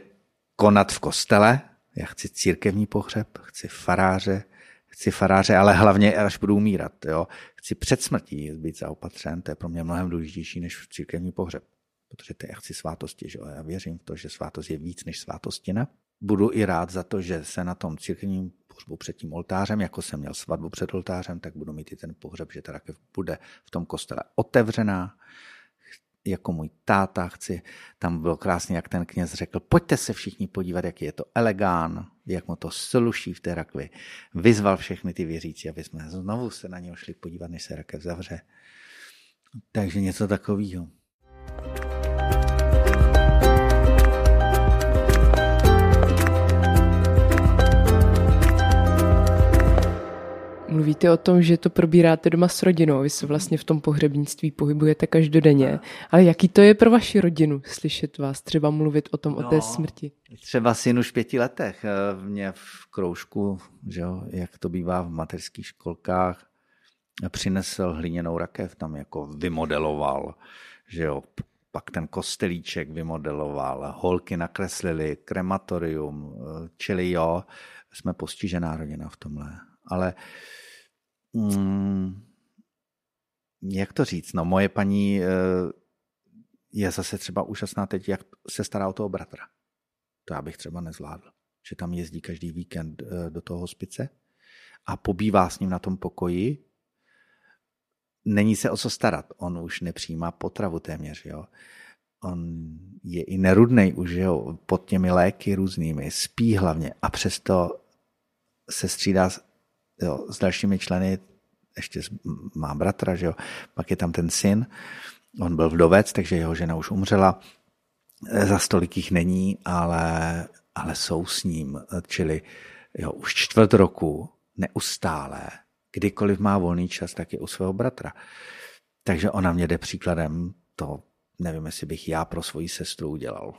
konat v kostele. Já chci církevní pohřeb, chci faráře, chci faráře, ale hlavně až budu umírat. Jo. Chci před smrtí být zaopatřen, to je pro mě mnohem důležitější než církevní pohřeb protože to je chci svátosti. Že? Já věřím v to, že svátost je víc než svátostina. Budu i rád za to, že se na tom církevním pohřbu před tím oltářem, jako jsem měl svatbu před oltářem, tak budu mít i ten pohřeb, že ta rakev bude v tom kostele otevřená, jako můj táta, chci, tam bylo krásně, jak ten kněz řekl, pojďte se všichni podívat, jaký je to elegán, jak mu to sluší v té rakvi. Vyzval všechny ty věřící, aby jsme znovu se na něho šli podívat, než se rakev zavře. Takže něco takového. Mluvíte o tom, že to probíráte doma s rodinou, vy se vlastně v tom pohřebnictví pohybujete každodenně, ale jaký to je pro vaši rodinu slyšet vás třeba mluvit o tom, no, o té no, smrti? Třeba syn už v pěti letech eh, mě v kroužku, že jo, jak to bývá v mateřských školkách, přinesl hliněnou rakev, tam jako vymodeloval, že jo, pak ten kostelíček vymodeloval, holky nakreslili, krematorium, eh, čili jo, jsme postižená rodina v tomhle. Ale mm, jak to říct, no moje paní eh, je zase třeba úžasná teď, jak se stará o toho bratra. To já bych třeba nezvládl. Že tam jezdí každý víkend eh, do toho hospice a pobývá s ním na tom pokoji. Není se o co starat. On už nepřijímá potravu téměř. Jo. On je i nerudnej už jo, pod těmi léky různými, spí hlavně a přesto se střídá jo, s dalšími členy, ještě má bratra, že jo, pak je tam ten syn, on byl vdovec, takže jeho žena už umřela, za stolik jich není, ale, ale jsou s ním, čili jo, už čtvrt roku neustále, kdykoliv má volný čas, tak je u svého bratra. Takže ona mě jde příkladem, to nevím, jestli bych já pro svoji sestru udělal.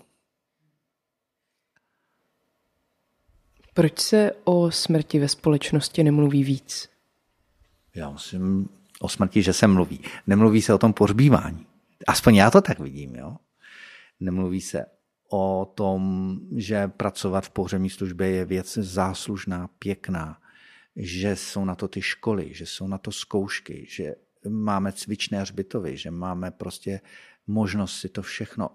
Proč se o smrti ve společnosti nemluví víc? Já musím o smrti, že se mluví. Nemluví se o tom pohřbívání. Aspoň já to tak vidím, jo. Nemluví se o tom, že pracovat v pohřební službě je věc záslužná, pěkná, že jsou na to ty školy, že jsou na to zkoušky, že máme cvičné hřbitovy, že máme prostě možnost si to všechno.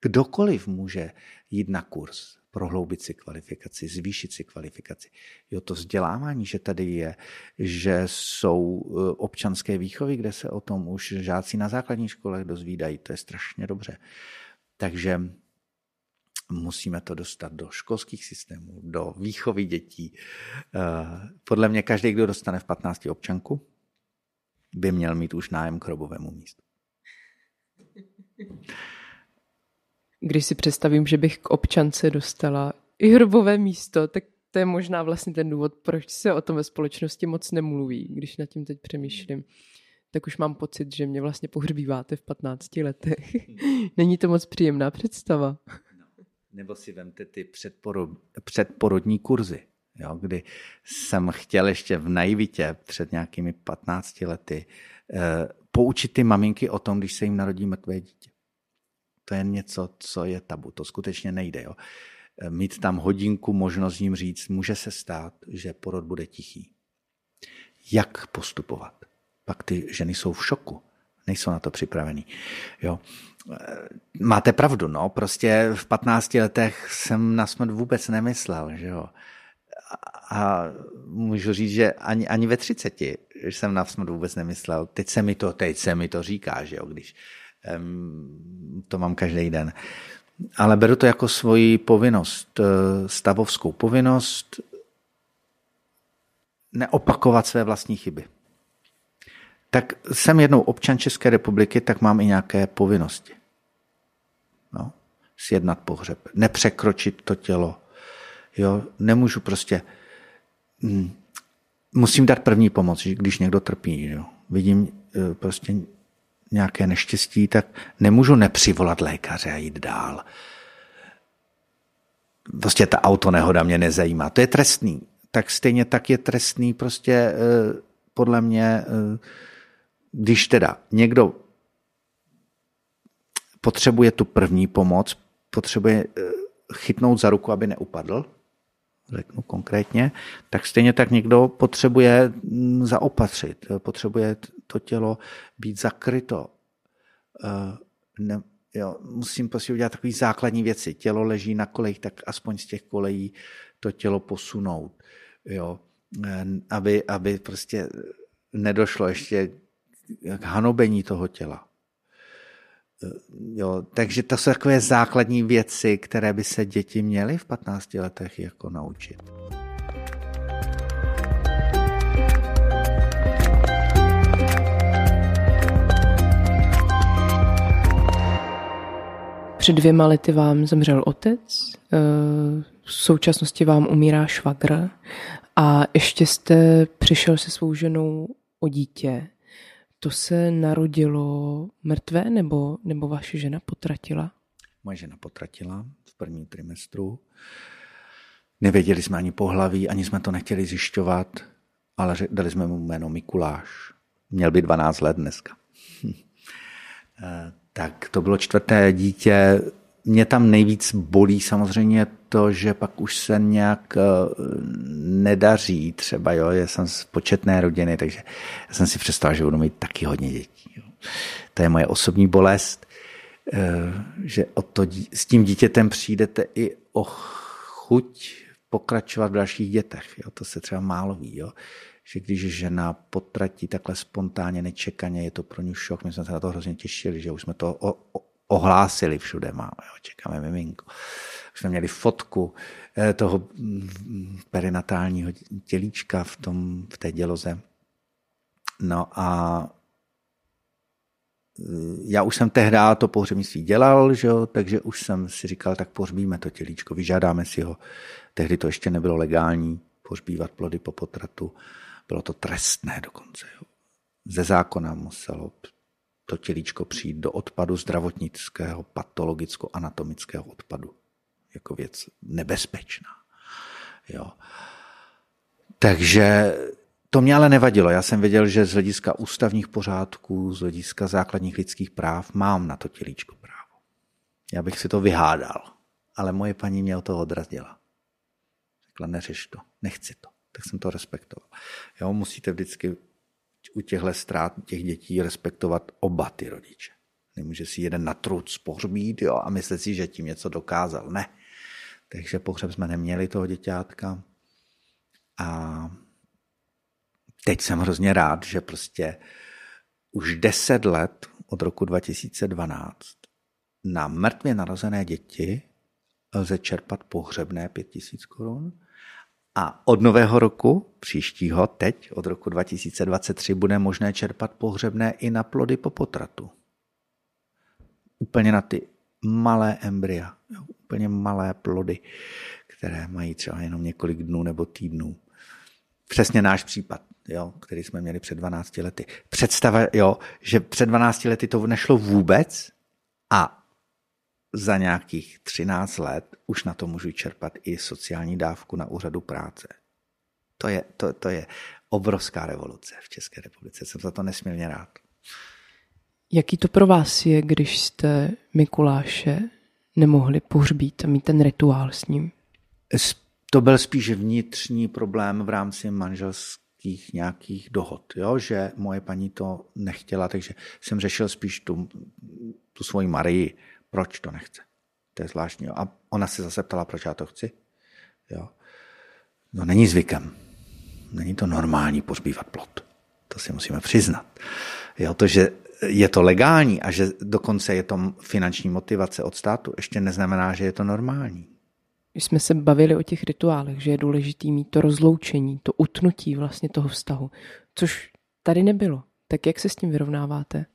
Kdokoliv může jít na kurz, prohloubit si kvalifikaci, zvýšit si kvalifikaci. Jo, to vzdělávání, že tady je, že jsou e, občanské výchovy, kde se o tom už žáci na základních školách dozvídají, to je strašně dobře. Takže musíme to dostat do školských systémů, do výchovy dětí. E, podle mě každý, kdo dostane v 15 občanku, by měl mít už nájem k hrobovému místu. Když si představím, že bych k občance dostala i hrobové místo, tak to je možná vlastně ten důvod, proč se o tom ve společnosti moc nemluví. Když nad tím teď přemýšlím, tak už mám pocit, že mě vlastně pohřbíváte v 15 letech. Není to moc příjemná představa. No, nebo si vemte ty předporod, předporodní kurzy, jo, kdy jsem chtěl ještě v naivitě před nějakými 15 lety eh, poučit ty maminky o tom, když se jim narodí mrtvé dítě. To je něco, co je tabu. To skutečně nejde. Jo. Mít tam hodinku, možnost jim říct, může se stát, že porod bude tichý. Jak postupovat? Pak ty ženy jsou v šoku. Nejsou na to připravený. Jo. Máte pravdu, no. Prostě v 15 letech jsem na smrt vůbec nemyslel, že jo. A můžu říct, že ani, ani ve 30 jsem na smrt vůbec nemyslel. Teď se mi to, teď se mi to říká, že jo, když to mám každý den. Ale beru to jako svoji povinnost, eh, stavovskou povinnost neopakovat své vlastní chyby. Tak jsem jednou občan České republiky, tak mám i nějaké povinnosti. No, sjednat pohřeb, nepřekročit to tělo. Jo, nemůžu prostě... Hm, musím dát první pomoc, když někdo trpí. Jo. Vidím eh, prostě nějaké neštěstí, tak nemůžu nepřivolat lékaře a jít dál. Prostě ta autonehoda mě nezajímá. To je trestný. Tak stejně tak je trestný prostě eh, podle mě, eh, když teda někdo potřebuje tu první pomoc, potřebuje eh, chytnout za ruku, aby neupadl, řeknu konkrétně, tak stejně tak někdo potřebuje mm, zaopatřit, potřebuje to tělo být zakryto. Eh, ne, jo, musím prostě udělat takové základní věci. Tělo leží na kolejích, tak aspoň z těch kolejí to tělo posunout. Jo, eh, aby, aby prostě nedošlo ještě k hanobení toho těla. Eh, jo, takže to jsou takové základní věci, které by se děti měly v 15 letech jako naučit. Před dvěma lety vám zemřel otec, eh, v současnosti vám umírá švagr a ještě jste přišel se svou ženou o dítě. To se narodilo mrtvé nebo, nebo vaše žena potratila? Moje žena potratila v prvním trimestru. Nevěděli jsme ani pohlaví, ani jsme to nechtěli zjišťovat, ale dali jsme mu jméno Mikuláš. Měl by 12 let dneska. Eh, tak to bylo čtvrté dítě. Mě tam nejvíc bolí samozřejmě to, že pak už se nějak eh, nedaří třeba, jo, já jsem z početné rodiny, takže já jsem si představil, že budu mít taky hodně dětí. Jo. To je moje osobní bolest. že o to, s tím dítětem přijdete i o chuť pokračovat v dalších dětech. Jo? To se třeba málo ví. Jo? Že když žena potratí takhle spontánně, nečekaně, je to pro ně šok. My jsme se na to hrozně těšili, že už jsme to o, o, ohlásili všude. Máme, jo? čekáme miminko. Už jsme měli fotku eh, toho mm, perinatálního tělíčka v, tom, v té děloze. No a já už jsem tehdy to pohřebnictví dělal, že jo, takže už jsem si říkal, tak pohřbíme to tělíčko, vyžádáme si ho. Tehdy to ještě nebylo legální, pohřbívat plody po potratu. Bylo to trestné dokonce. Jo. Ze zákona muselo to tělíčko přijít do odpadu zdravotnického, patologicko-anatomického odpadu. Jako věc nebezpečná. Jo. Takže to mě ale nevadilo. Já jsem věděl, že z hlediska ústavních pořádků, z hlediska základních lidských práv mám na to tělíčko právo. Já bych si to vyhádal, ale moje paní mě o toho odrazila. Řekla, neřeš to, nechci to. Tak jsem to respektoval. Jo, musíte vždycky u těchto ztrát těch dětí respektovat oba ty rodiče. Nemůže si jeden na truc pohřbít jo, a myslet si, že tím něco dokázal. Ne. Takže pohřeb jsme neměli toho děťátka. A teď jsem hrozně rád, že prostě už deset let od roku 2012 na mrtvě narozené děti lze čerpat pohřebné 5000 korun a od nového roku, příštího, teď, od roku 2023, bude možné čerpat pohřebné i na plody po potratu. Úplně na ty malé embrya, úplně malé plody, které mají třeba jenom několik dnů nebo týdnů. Přesně náš případ jo, který jsme měli před 12 lety. Představa, jo, že před 12 lety to nešlo vůbec a za nějakých 13 let už na to můžu čerpat i sociální dávku na úřadu práce. To je, to, to je obrovská revoluce v České republice. Jsem za to nesmírně rád. Jaký to pro vás je, když jste Mikuláše nemohli pohřbít a mít ten rituál s ním? To byl spíš vnitřní problém v rámci manželské nějakých, nějakých dohod, jo? že moje paní to nechtěla, takže jsem řešil spíš tu, tu svoji Marii, proč to nechce. To je zvláštní. A ona se zase ptala, proč já to chci. Jo? No není zvykem. Není to normální pozbývat plot. To si musíme přiznat. Jo, to, že je to legální a že dokonce je to finanční motivace od státu, ještě neznamená, že je to normální. Když jsme se bavili o těch rituálech, že je důležitý mít to rozloučení, to utnutí vlastně toho vztahu, což tady nebylo. Tak jak se s tím vyrovnáváte?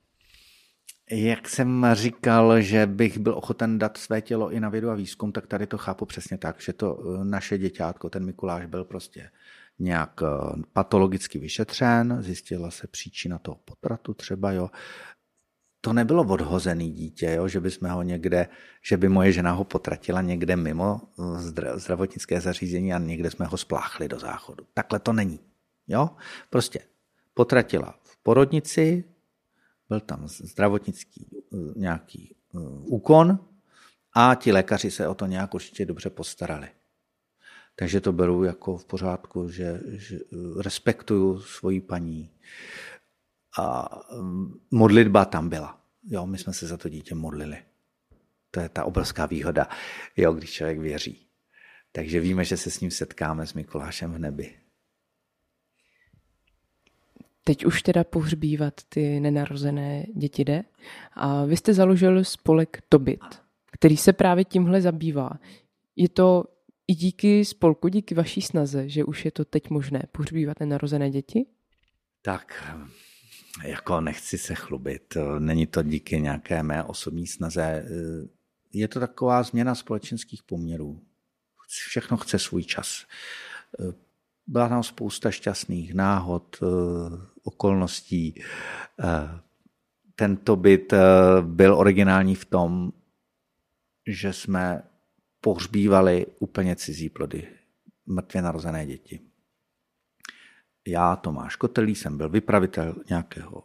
Jak jsem říkal, že bych byl ochoten dát své tělo i na vědu a výzkum, tak tady to chápu přesně tak, že to eh, naše děťátko, ten Mikuláš byl prostě nějak eh, patologicky vyšetřen, zjistila se příčina toho potratu třeba, jo to nebylo odhozený dítě, jo? že by jsme ho někde, že by moje žena ho potratila někde mimo eh, zdravotnické zařízení a někde jsme ho spláchli do záchodu. Takhle to není. Jo? Prostě potratila v porodnici, byl tam zdravotnický eh, nějaký eh, úkon a ti lékaři se o to nějak určitě dobře postarali. Takže to beru jako v pořádku, že, že respektuju svoji paní a mm, modlitba tam byla. Jo, my jsme se za to dítě modlili. To je ta obrovská výhoda, jo, když člověk věří. Takže víme, že se s ním setkáme s Mikulášem v nebi. Teď už teda pohřbívat ty nenarozené děti jde. A vy jste založil spolek Tobit, který se právě tímhle zabývá. Je to i díky spolku, díky vaší snaze, že už je to teď možné pohřbívat nenarozené děti? Tak, jako nechci se chlubit, není to díky nějaké mé osobní snaze. Je to taková změna společenských poměrů. Všechno chce svůj čas. Byla tam spousta šťastných náhod, okolností. Tento byt byl originální v tom, že jsme pohřbívali úplně cizí plody, mrtvě narozené děti já, Tomáš Kotelý, jsem byl vypravitel nějakého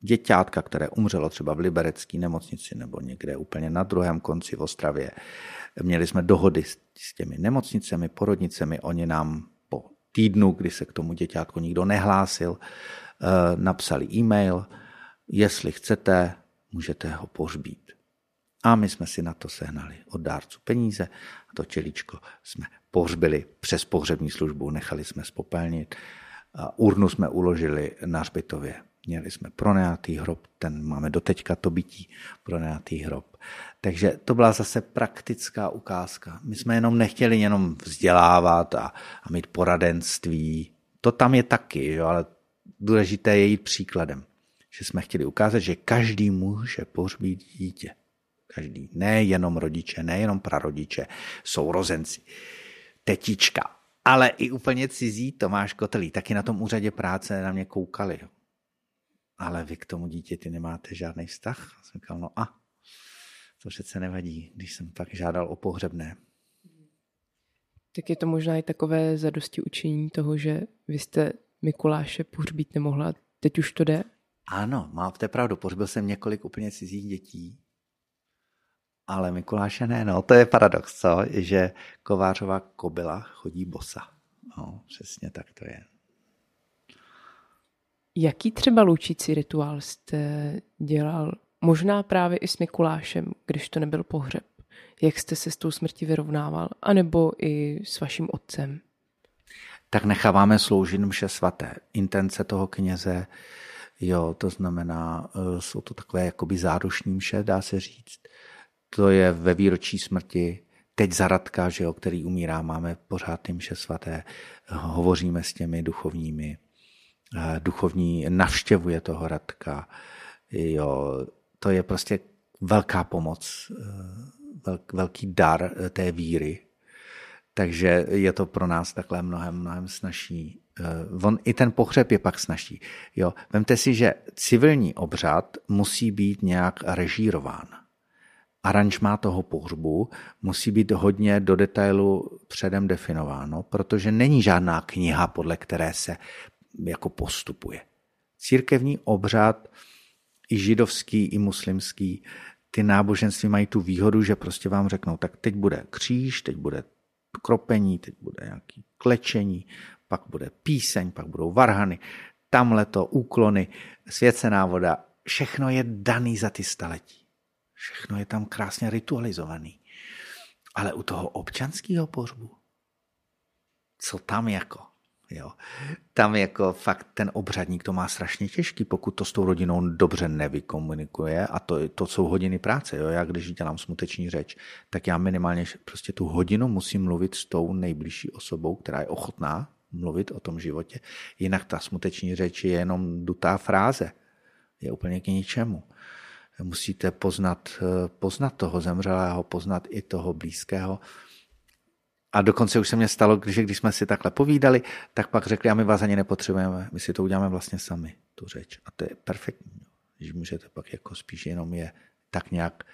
děťátka, které umřelo třeba v liberecké nemocnici nebo někde úplně na druhém konci v Ostravě. Měli jsme dohody s těmi nemocnicemi, porodnicemi, oni nám týdnu, kdy se k tomu děťátku nikdo nehlásil, eh, napsali e-mail, jestli chcete, můžete ho pohřbít. A my jsme si na to sehnali od dárců peníze a to tělíčko jsme pohřbili přes pohřební službu, nechali jsme spopelnit. Urnu jsme uložili na hřbitově. Měli jsme pronajatý hrob, ten máme doteďka to bytí, pronajatý hrob. Takže to byla zase praktická ukázka. My jsme jenom nechtěli jenom vzdělávat a, a mít poradenství. To tam je taky, jo, ale důležité je jít příkladem. Že jsme chtěli ukázat, že každý může pohřbít dítě. Každý. Nejenom rodiče, nejenom prarodiče, sourozenci, tetička, ale i úplně cizí Tomáš Kotelý. Taky na tom úřadě práce na mě koukali. Ale vy k tomu dítěti nemáte žádný vztah? Jsem říkal, no a, to přece nevadí, když jsem pak žádal o pohřebné. Tak je to možná i takové zadosti učení toho, že vy jste Mikuláše pohřbít nemohla, teď už to jde? Ano, máte pravdu, pohřbil jsem několik úplně cizích dětí, ale Mikuláše ne, no to je paradox, co? Že kovářová kobila chodí bosa. No, přesně tak to je. Jaký třeba loučící rituál jste dělal? Možná právě i s Mikulášem, když to nebyl pohřeb. Jak jste se s tou smrtí vyrovnával? A nebo i s vaším otcem? Tak necháváme sloužit mše svaté. Intence toho kněze, jo, to znamená, e, jsou to takové jakoby zádušní mše, dá se říct to je ve výročí smrti, teď Zaradka, že jo, který umírá, máme pořád ty mše svaté, hovoříme s těmi duchovními, duchovní navštěvuje toho Radka, jo, to je prostě velká pomoc, velký dar té víry, takže je to pro nás takhle mnohem, mnohem snažší. On, I ten pohřeb je pak snažší. Jo. Vemte si, že civilní obřad musí být nějak režírován aranžmá toho pohřbu musí být hodně do detailu předem definováno, protože není žádná kniha, podle které se jako postupuje. Církevní obřad, i židovský, i muslimský, ty náboženství mají tu výhodu, že prostě vám řeknou, tak teď bude kříž, teď bude kropení, teď bude nějaký klečení, pak bude píseň, pak budou varhany, tamhle to úklony, svěcená voda, všechno je daný za ty staletí. Všechno je tam krásně ritualizovaný. Ale u toho občanského pohřbu, co tam jako? Jo. Tam jako fakt ten obřadník to má strašně těžký, pokud to s tou rodinou dobře nevykomunikuje a to, to jsou hodiny práce. Jo. Já když dělám smuteční řeč, tak já minimálně prostě tu hodinu musím mluvit s tou nejbližší osobou, která je ochotná mluvit o tom životě. Jinak ta smuteční řeč je jenom dutá fráze. Je úplně k ničemu musíte poznat, eh, poznat toho zemřelého, poznat i toho blízkého. A dokonce už se mě stalo, že když jsme si takhle povídali, tak pak řekli, a my vás ani nepotřebujeme, my si to uděláme vlastně sami, tu řeč. A to je perfektní. Když můžete pak jako spíš jenom je tak nějak,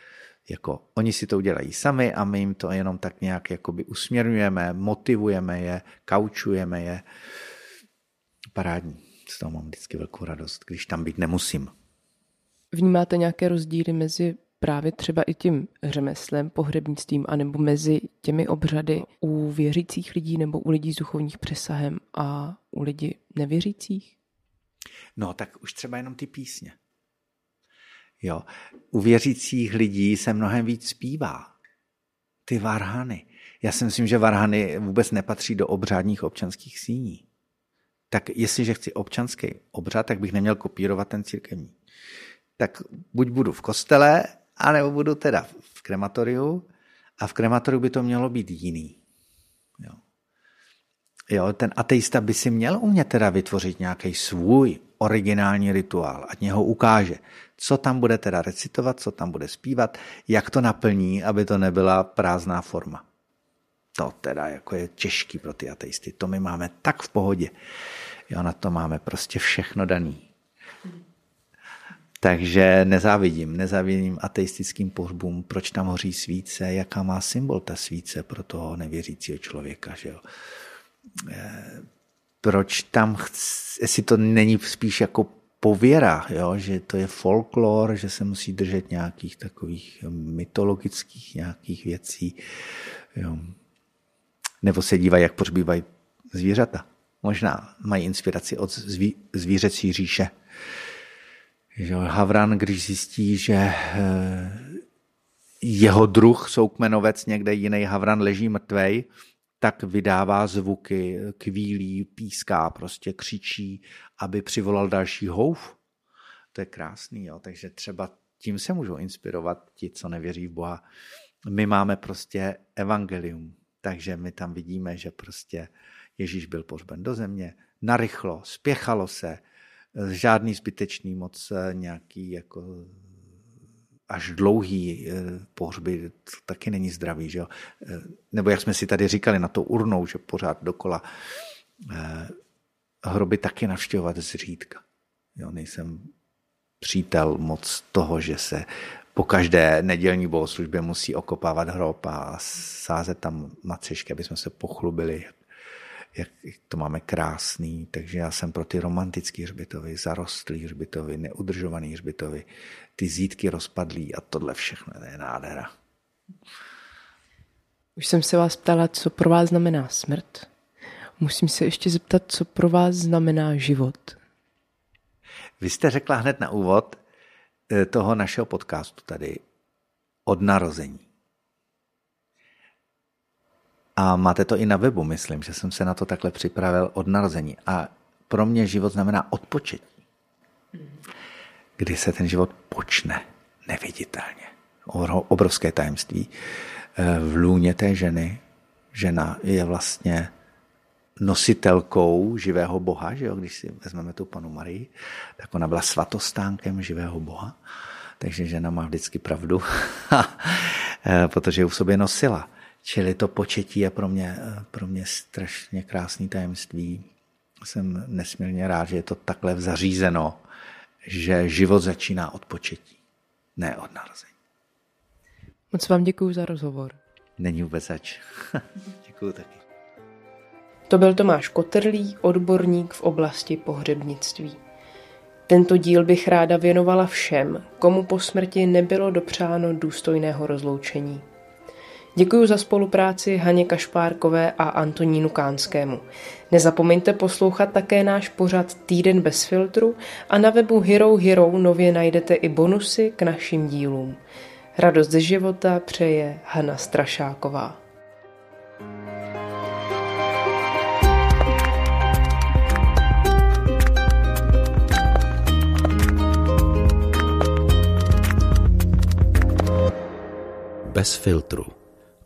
jako oni si to udělají sami a my jim to jenom tak nějak jakoby usměrňujeme, motivujeme je, kaučujeme je. Parádní. Z toho mám vždycky velkou radost, když tam být nemusím. Vnímáte nějaké rozdíly mezi právě třeba i tím řemeslem, pohřebnictvím, anebo mezi těmi obřady u věřících lidí nebo u lidí s duchovních přesahem a u lidí nevěřících? No, tak už třeba jenom ty písně. Jo, u věřících lidí se mnohem víc zpívá. Ty varhany. Já si myslím, že varhany vůbec nepatří do obřádních občanských síní. Tak jestliže chci občanský obřad, tak bych neměl kopírovat ten církevní tak buď budu v kostele, anebo budu teda v krematoriu a v krematoriu by to mělo být jiný. Jo. Jo, ten ateista by si měl umět teda vytvořit nějaký svůj originální rituál, ať něho ukáže, co tam bude teda recitovat, co tam bude zpívat, jak to naplní, aby to nebyla prázdná forma. To teda jako je těžký pro ty ateisty. To my máme tak v pohodě. Jo, na to máme prostě všechno daný. Takže nezávidím, nezávidím ateistickým pohřbům, proč tam hoří svíce, jaká má symbol ta svíce pro toho nevěřícího člověka. Že jo? Eh, proč tam, chci, jestli to není spíš jako pověra, jo? že to je folklor, že se musí držet nějakých takových mytologických nějakých věcí. Jo? Nebo se dívají, jak pohřbívají zvířata. Možná mají inspiraci od zví, zvířecí říše. Že Havran, když zjistí, že eh, jeho druh, soukmenovec, někde jiný havran leží mrtvej, tak vydává zvuky, kvílí, píská, prostě křičí, aby přivolal další houf. To je krásný, jo. takže třeba tím se můžou inspirovat ti, co nevěří v Boha. My máme prostě evangelium, takže my tam vidíme, že prostě Ježíš byl pohřben do země, narychlo, spěchalo se, žádný zbytečný moc eh, nějaký jako až dlouhý eh, pohřby, to taky není zdravý, že jo? Eh, nebo jak jsme si tady říkali na to urnou, že pořád dokola hroby taky navštěvovat zřídka. Jo, nejsem přítel moc toho, že se po každé nedělní bohoslužbě musí okopávat hrob a sázet tam macešky, aby jsme se pochlubili, jak to máme krásný. Takže já jsem pro ty romantické hřbitovy, zarostlý hřbitovy, neudržovaný hřbitovy, ty zítky rozpadlý a tohle všechno je nádhera. Už jsem se vás ptala, co pro vás znamená smrt. Musím se ještě zeptat, co pro vás znamená život. Vy jste řekla hned na úvod eh, toho našeho podcastu tady od narození. A máte to i na webu, myslím, že jsem se na to takhle připravil od narození. A pro mě život znamená odpočetí. Kdy se ten život počne neviditelně. Obrovské tajemství. Eh, v lůně té ženy žena je vlastně nositelkou živého Boha, že jo? když si vezmeme tu panu Marii, tak ona byla svatostánkem živého Boha, takže žena má vždycky pravdu, eh, protože v sobě nosila. Čili to početí je pro mě, pro mě strašně krásný tajemství. Jsem nesmírně rád, že je to takhle zařízeno, že život začíná od početí, ne od narození. Moc vám děkuji za rozhovor. Není vůbec zač. děkuji taky. To byl Tomáš Kotrlý, odborník v oblasti pohřebnictví. Tento díl bych ráda věnovala všem, komu po smrti nebylo dopřáno důstojného rozloučení. Děkuji za spolupráci Haně Kašpárkové a Antonínu Kánskému. Nezapomeňte poslouchat také náš pořad Týden bez filtru a na webu Hero Hero nově najdete i bonusy k našim dílům. Radost ze života přeje Hana Strašáková. Bez filtru.